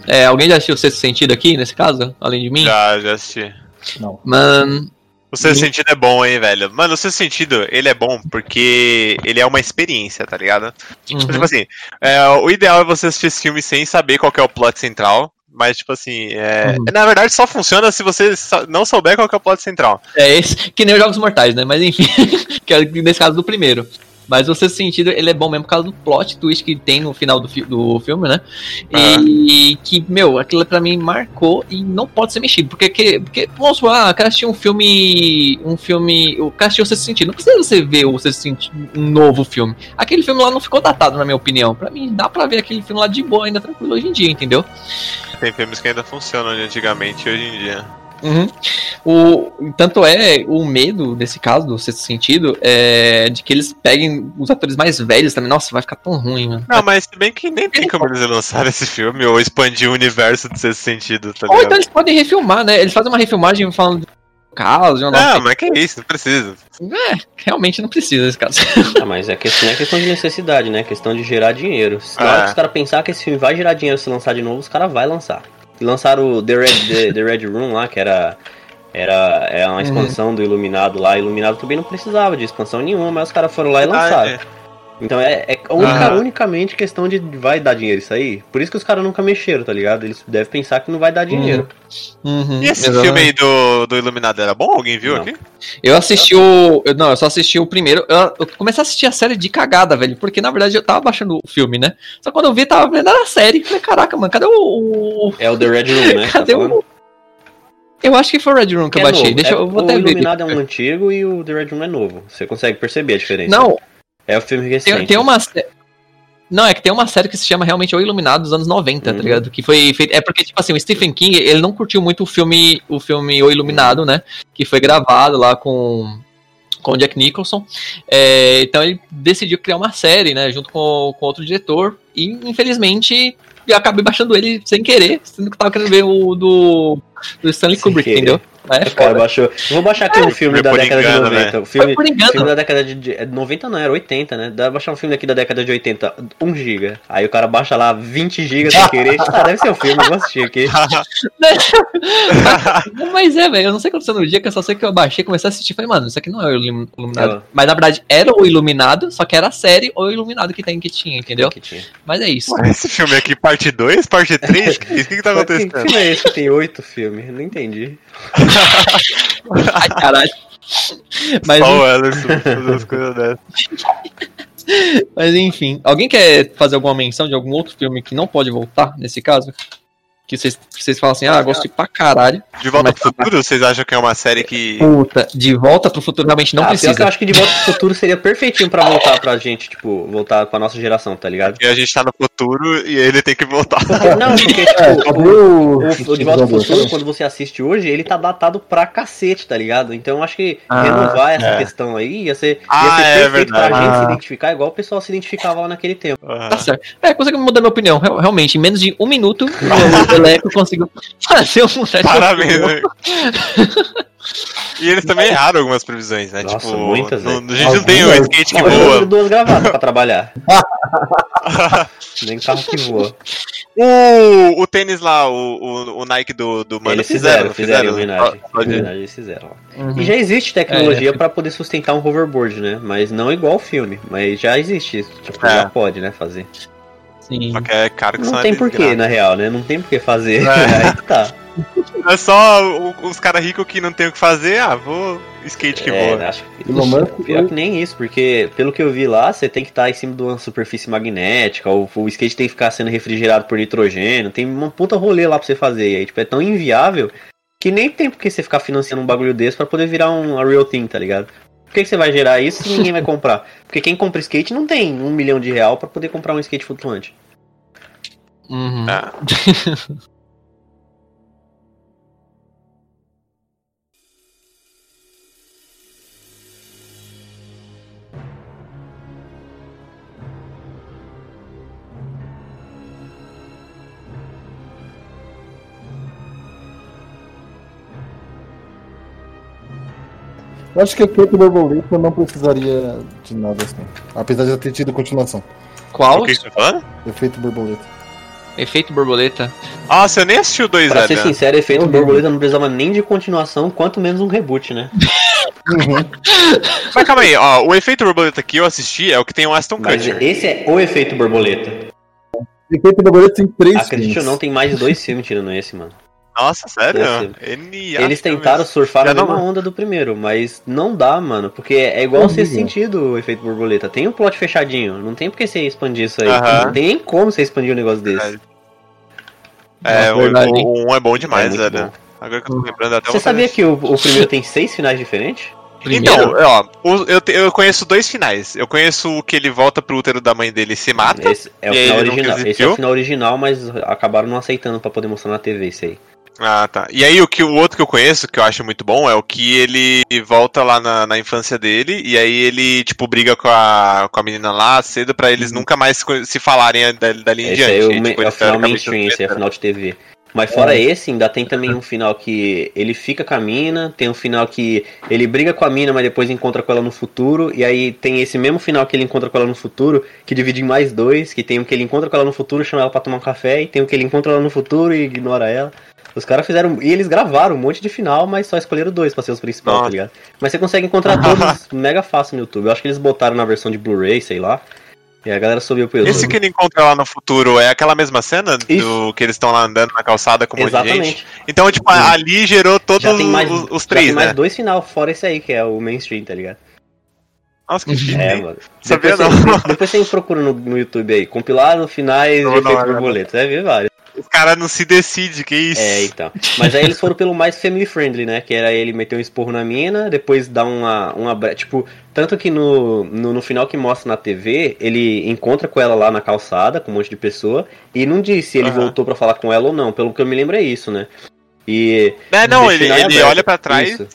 É, alguém já assistiu o Sexto Sentido aqui, nesse caso? Além de mim? Já, já assisti. Não. Mano, O Sexto Sentido é bom, hein, velho. Mano, o Sexto Sentido, ele é bom porque ele é uma experiência, tá ligado? uhum. Tipo assim, é, o ideal é você assistir esse filme sem saber qual que é o plot central. Mas, tipo assim, é, Uhum. na verdade só funciona se você não souber qual que é o plot central. É esse, que nem os Jogos Mortais, né? Mas enfim, que é nesse caso do primeiro. Mas o sexto sentido, ele é bom mesmo por causa do plot twist que tem no final do, fi do filme, né? E, que, meu, aquilo pra mim marcou e não pode ser mexido. Porque, que, porque vamos supor, ah, quero assistir um filme. Um filme. O cara assistiu o sexto sentido. Não precisa você ver o sexto sentido, um novo filme. Aquele filme lá não ficou datado, na minha opinião. Pra mim, dá pra ver aquele filme lá de boa, ainda tranquilo hoje em dia, entendeu? Tem filmes que ainda funcionam de antigamente e hoje em dia. Uhum. O, tanto é o medo desse caso, do sexto sentido, é de que eles peguem os atores mais velhos também. Nossa, vai ficar tão ruim, mano. Não, mas se bem que nem tem como eles lançarem esse filme ou expandir o universo do sexto sentido, tá Ou então eles podem refilmar, né? Eles fazem uma refilmagem falando do caso. de uma Não, nova- mas que isso, não precisa. É, realmente não precisa desse caso. Ah, mas é questão, não é questão de necessidade, né? É questão de gerar dinheiro. Se na hora É. que os caras pensar que esse filme vai gerar dinheiro se lançar de novo, os caras vão lançar. E lançaram o The Red, The, The Red Room lá, que era. Era é uma expansão do Iluminado lá. Iluminado também não precisava de expansão nenhuma, mas os caras foram lá e lançaram. Ah, é. Então é, é única- unicamente questão de vai dar dinheiro isso aí. Por isso que os caras nunca mexeram, tá ligado? Eles devem pensar que não vai dar dinheiro. Uhum, E esse exatamente. filme aí do, do Iluminado era bom? Alguém viu Não. aqui? Eu assisti o. eu- não, eu só assisti o primeiro. Eu, eu comecei a assistir a série de cagada, velho. Porque na verdade eu tava baixando o filme, né? Só quando eu vi, tava vendo a série. Falei, caraca, mano, cadê o. o- É o The Red Room, né? que tá cadê falando? o. Eu acho que foi o Red Room que É eu baixei. novo. Deixa É- eu vou o até ver. Iluminado é um antigo e o The Red Room é novo. Você consegue perceber a diferença. Não, É o filme recente. tem, tem uma. Não, é que tem uma série que se chama realmente O Iluminado dos anos 90, tá Uhum. ligado? Que foi feito. É porque, tipo assim, o Stephen King, ele não curtiu muito o filme, o filme O Iluminado, né? Que foi gravado lá com. Com o Jack Nicholson. É, então ele decidiu criar uma série, né? Junto com, com outro diretor. E, infelizmente, eu acabei baixando ele sem querer, sendo que eu tava querendo ver o do, do Stanley Kubrick, entendeu? É, O cara baixou. Eu Vou baixar aqui um filme da década engano, de 90. né? O filme, Foi por engano. filme da década de- de. 90 não, era 80, né? Dá pra baixar um filme aqui da década de 80, 1 GB. Aí o cara baixa lá 20 GB sem querer. Ah, deve ser um filme, eu vou assistir aqui. Mas é, velho, eu não sei o que aconteceu no dia, que eu só sei que eu baixei, comecei a assistir falei, mano, isso aqui não é o Ilum- Iluminado. É. Mas na verdade era o Iluminado, só que era a série O Iluminado que tem que tinha, entendeu? Que tinha. Mas é isso. Esse filme aqui, parte 2, parte 3? O que, que, que tá Que acontecendo? filme é esse que tem 8 filmes? Não entendi. Ai, caralho. Mas, Só o Ellison as coisas dessas. mas enfim, alguém quer fazer alguma menção de algum outro filme que não pode voltar, nesse caso? Que vocês, que vocês falam assim, ah, gostei pra caralho. De Volta pro Futuro, vocês acham que é uma série que. Puta, de volta pro futuro realmente não ah, pior que eu precisa. acho que De Volta pro Futuro seria perfeitinho pra voltar pra gente, tipo, voltar pra nossa geração, tá ligado? E a gente tá no futuro e ele tem que voltar. Não, porque, É, tipo, cadê o, o. o, De Volta pro Futuro, quando você assiste hoje, ele tá datado pra cacete, tá ligado? Então eu acho que Ah, renovar essa é. questão aí ia ser, ia Ah, ser é perfeito pra verdade. gente se Ah. identificar igual o pessoal se identificava lá naquele tempo. Aham. Tá certo. É, consegue mudar minha opinião. Real- Realmente, em menos de um minuto, o Eleco conseguiu fazer um certo. Parabéns, né? E eles também erraram algumas previsões, né? Nossa, tipo, muitas, no- né? a gente não tem o skate que voa. duas gravatas pra trabalhar. Nem carro que voa. O, o tênis lá, o, o, o Nike do, do Mano Eles fizeram, fizeram, fizeram, fizeram. eles fizeram. Uhum. E já existe tecnologia É, pra poder sustentar um hoverboard, né? Mas não igual o filme. Mas já existe isso. Tipo, É. já pode, né, fazer. Sim. Só que é caro que Não só tem é porquê, na real, né? Não tem porquê fazer. É. Aí que tá. É só os caras ricos que não tem o que fazer, ah, vou skate que É, voa. acho que Elon Musk pior que nem isso, porque pelo que eu vi lá, você tem que estar em cima de uma superfície magnética, o, o skate tem que ficar sendo refrigerado por nitrogênio, tem uma puta rolê lá pra você fazer. E aí, tipo, é tão inviável que nem tem por que você ficar financiando um bagulho desse pra poder virar um a real thing, tá ligado? Por que, que você vai gerar isso se ninguém vai comprar? Porque quem compra skate não tem um milhão de real pra poder comprar um skate flutuante. Uhum. Ah. Eu acho que efeito borboleta não precisaria de nada assim. Apesar de ter tido continuação. Qual? O que você tá falando? Efeito borboleta. Efeito borboleta. Nossa, eu nem assisti o 2, Pra ser velho. sincero, efeito borboleta não precisava nem de continuação, quanto menos um reboot, né? Mas calma aí, ó, o efeito borboleta que eu assisti é o que tem o Aston Mas Kutcher. esse é o efeito borboleta. Efeito borboleta tem três Acredite ou filmes. não, tem mais de dois filmes tirando esse, mano. Nossa, sério? Eles tentaram surfar na mesma onda do primeiro, mas não dá, mano. Porque é igual o sexto sentido o efeito borboleta. Tem um plot fechadinho. Não tem porque você expandir isso aí. Uh -huh. Não tem como você expandir um negócio desse. É, o, o, um é bom demais, é velho. Bom. Agora que eu tô lembrando até Você sabia que o, o primeiro tem seis finais diferentes? Primeiro? Então, ó, eu, eu conheço dois finais. Eu conheço o que ele volta pro útero da mãe dele e se mata. Esse é o final original. Esse é o final original, mas acabaram não aceitando para poder mostrar na TV isso aí. Ah, tá. E aí o que o outro que eu conheço, que eu acho muito bom, é o que ele volta lá na, na infância dele, e aí ele, tipo, briga com a, com a menina lá cedo para eles uhum. nunca mais se, falarem dali em esse diante. É o, tipo, é o final mainstream, esse é o final de TV. Mas fora é. esse, ainda tem também um final que ele fica com a mina, tem um final que ele briga com a mina, mas depois encontra com ela no futuro, e aí tem esse mesmo final que ele encontra com ela no futuro, que divide em mais dois, que tem o que ele encontra com ela no futuro, chama ela pra tomar um café, e tem o que ele encontra ela no futuro e ignora ela. Os caras fizeram. E eles gravaram um monte de final, mas só escolheram dois pra ser os principais, Nossa. tá ligado? Mas você consegue encontrar todos mega fácil no YouTube. Eu acho que eles botaram na versão de Blu-ray, sei lá. E a galera subiu pro YouTube. Esse que ele encontra lá no futuro é aquela mesma cena do que eles estão lá andando na calçada com um monte de gente? Então, tipo, Sim. ali gerou todos mais, os, os, três, tem né? mais dois final, fora esse aí, que é o mainstream, tá ligado? Nossa, que chique. É, mano. Sabia depois não. Você, depois você procura no, no YouTube aí, compilado finais não, de efeito borboleta. Você vai ver vários. O cara não se decide, que isso? É, então. Mas aí eles foram pelo mais family friendly, né? Que era ele meter um esporro na mina, depois dar uma. uma tipo, tanto que no, no, no, final que mostra na TV, ele encontra com ela lá na calçada, com um monte de pessoa, e não disse se ele uhum. voltou para falar com ela ou não. Pelo que eu me lembro é isso, né? E. É, não, ele, ele olha para trás. Isso.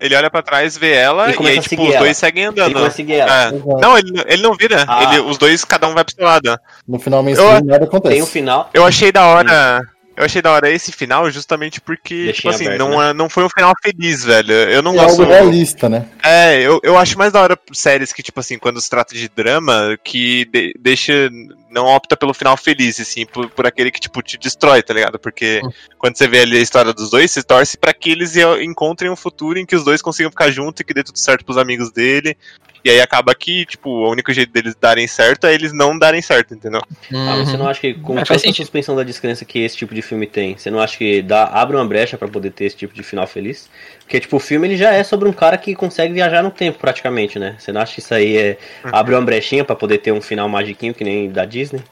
Ele olha pra trás, vê ela, e, e aí, tipo, os dois seguem andando. Ele seguir ela. É. Não, ele, ele não vira. Ah. Ele, os dois, cada um vai pro seu lado. No final, eu, nada acontece. Tem um final. Eu achei da hora. Eu achei da hora esse final justamente porque, Deixinha tipo assim, aberto, não, né? não foi um final feliz, velho. Eu não é gosto. algo realista, né? É, eu, eu acho mais da hora séries que, tipo assim, quando se trata de drama, que de, deixa. Não opta pelo final feliz, assim, por, por aquele que, tipo, te destrói, tá ligado? Porque hum. quando você vê ali a história dos dois, você torce para que eles encontrem um futuro em que os dois consigam ficar juntos e que dê tudo certo pros amigos dele. E aí acaba que, tipo, o único jeito deles darem certo é eles não darem certo, entendeu? Uhum. Ah, mas você não acha que, com é, toda a suspensão da descrença que esse tipo de filme tem, você não acha que dá, abre uma brecha para poder ter esse tipo de final feliz? Porque, tipo, o filme ele já é sobre um cara que consegue viajar no tempo, praticamente, né? Você não acha que isso aí é uhum. abre uma brechinha para poder ter um final magiquinho que nem da Disney?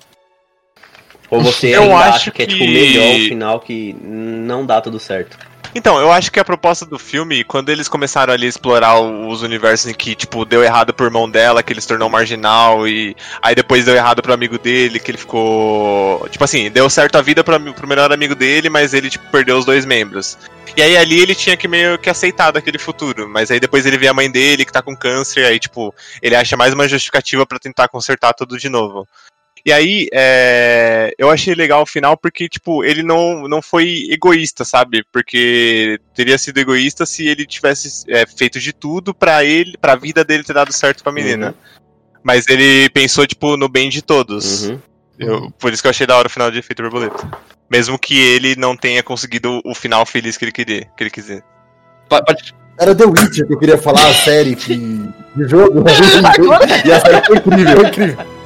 Ou você Eu ainda acha que, que é, tipo, melhor o final que não dá tudo certo? Então, eu acho que a proposta do filme, quando eles começaram ali a explorar os universos em que, tipo, deu errado por mão dela, que ele se tornou marginal, e aí depois deu errado pro amigo dele, que ele ficou. Tipo assim, deu certo a vida pro, pro melhor amigo dele, mas ele, tipo, perdeu os dois membros. E aí ali ele tinha que meio que aceitar daquele futuro. Mas aí depois ele vê a mãe dele que tá com câncer, aí, tipo, ele acha mais uma justificativa para tentar consertar tudo de novo. E aí, é, eu achei legal o final porque, tipo, ele não, não foi egoísta, sabe? Porque teria sido egoísta se ele tivesse é, feito de tudo para ele, pra vida dele ter dado certo pra menina. Uhum. Mas ele pensou, tipo, no bem de todos. Uhum. Eu, por isso que eu achei da hora o final de Efeito Borboleta. Mesmo que ele não tenha conseguido o final feliz que ele queria. Que ele quiser. Pode, era The Witcher que eu queria falar, a série que. De jogo. e a série foi incrível, foi incrível.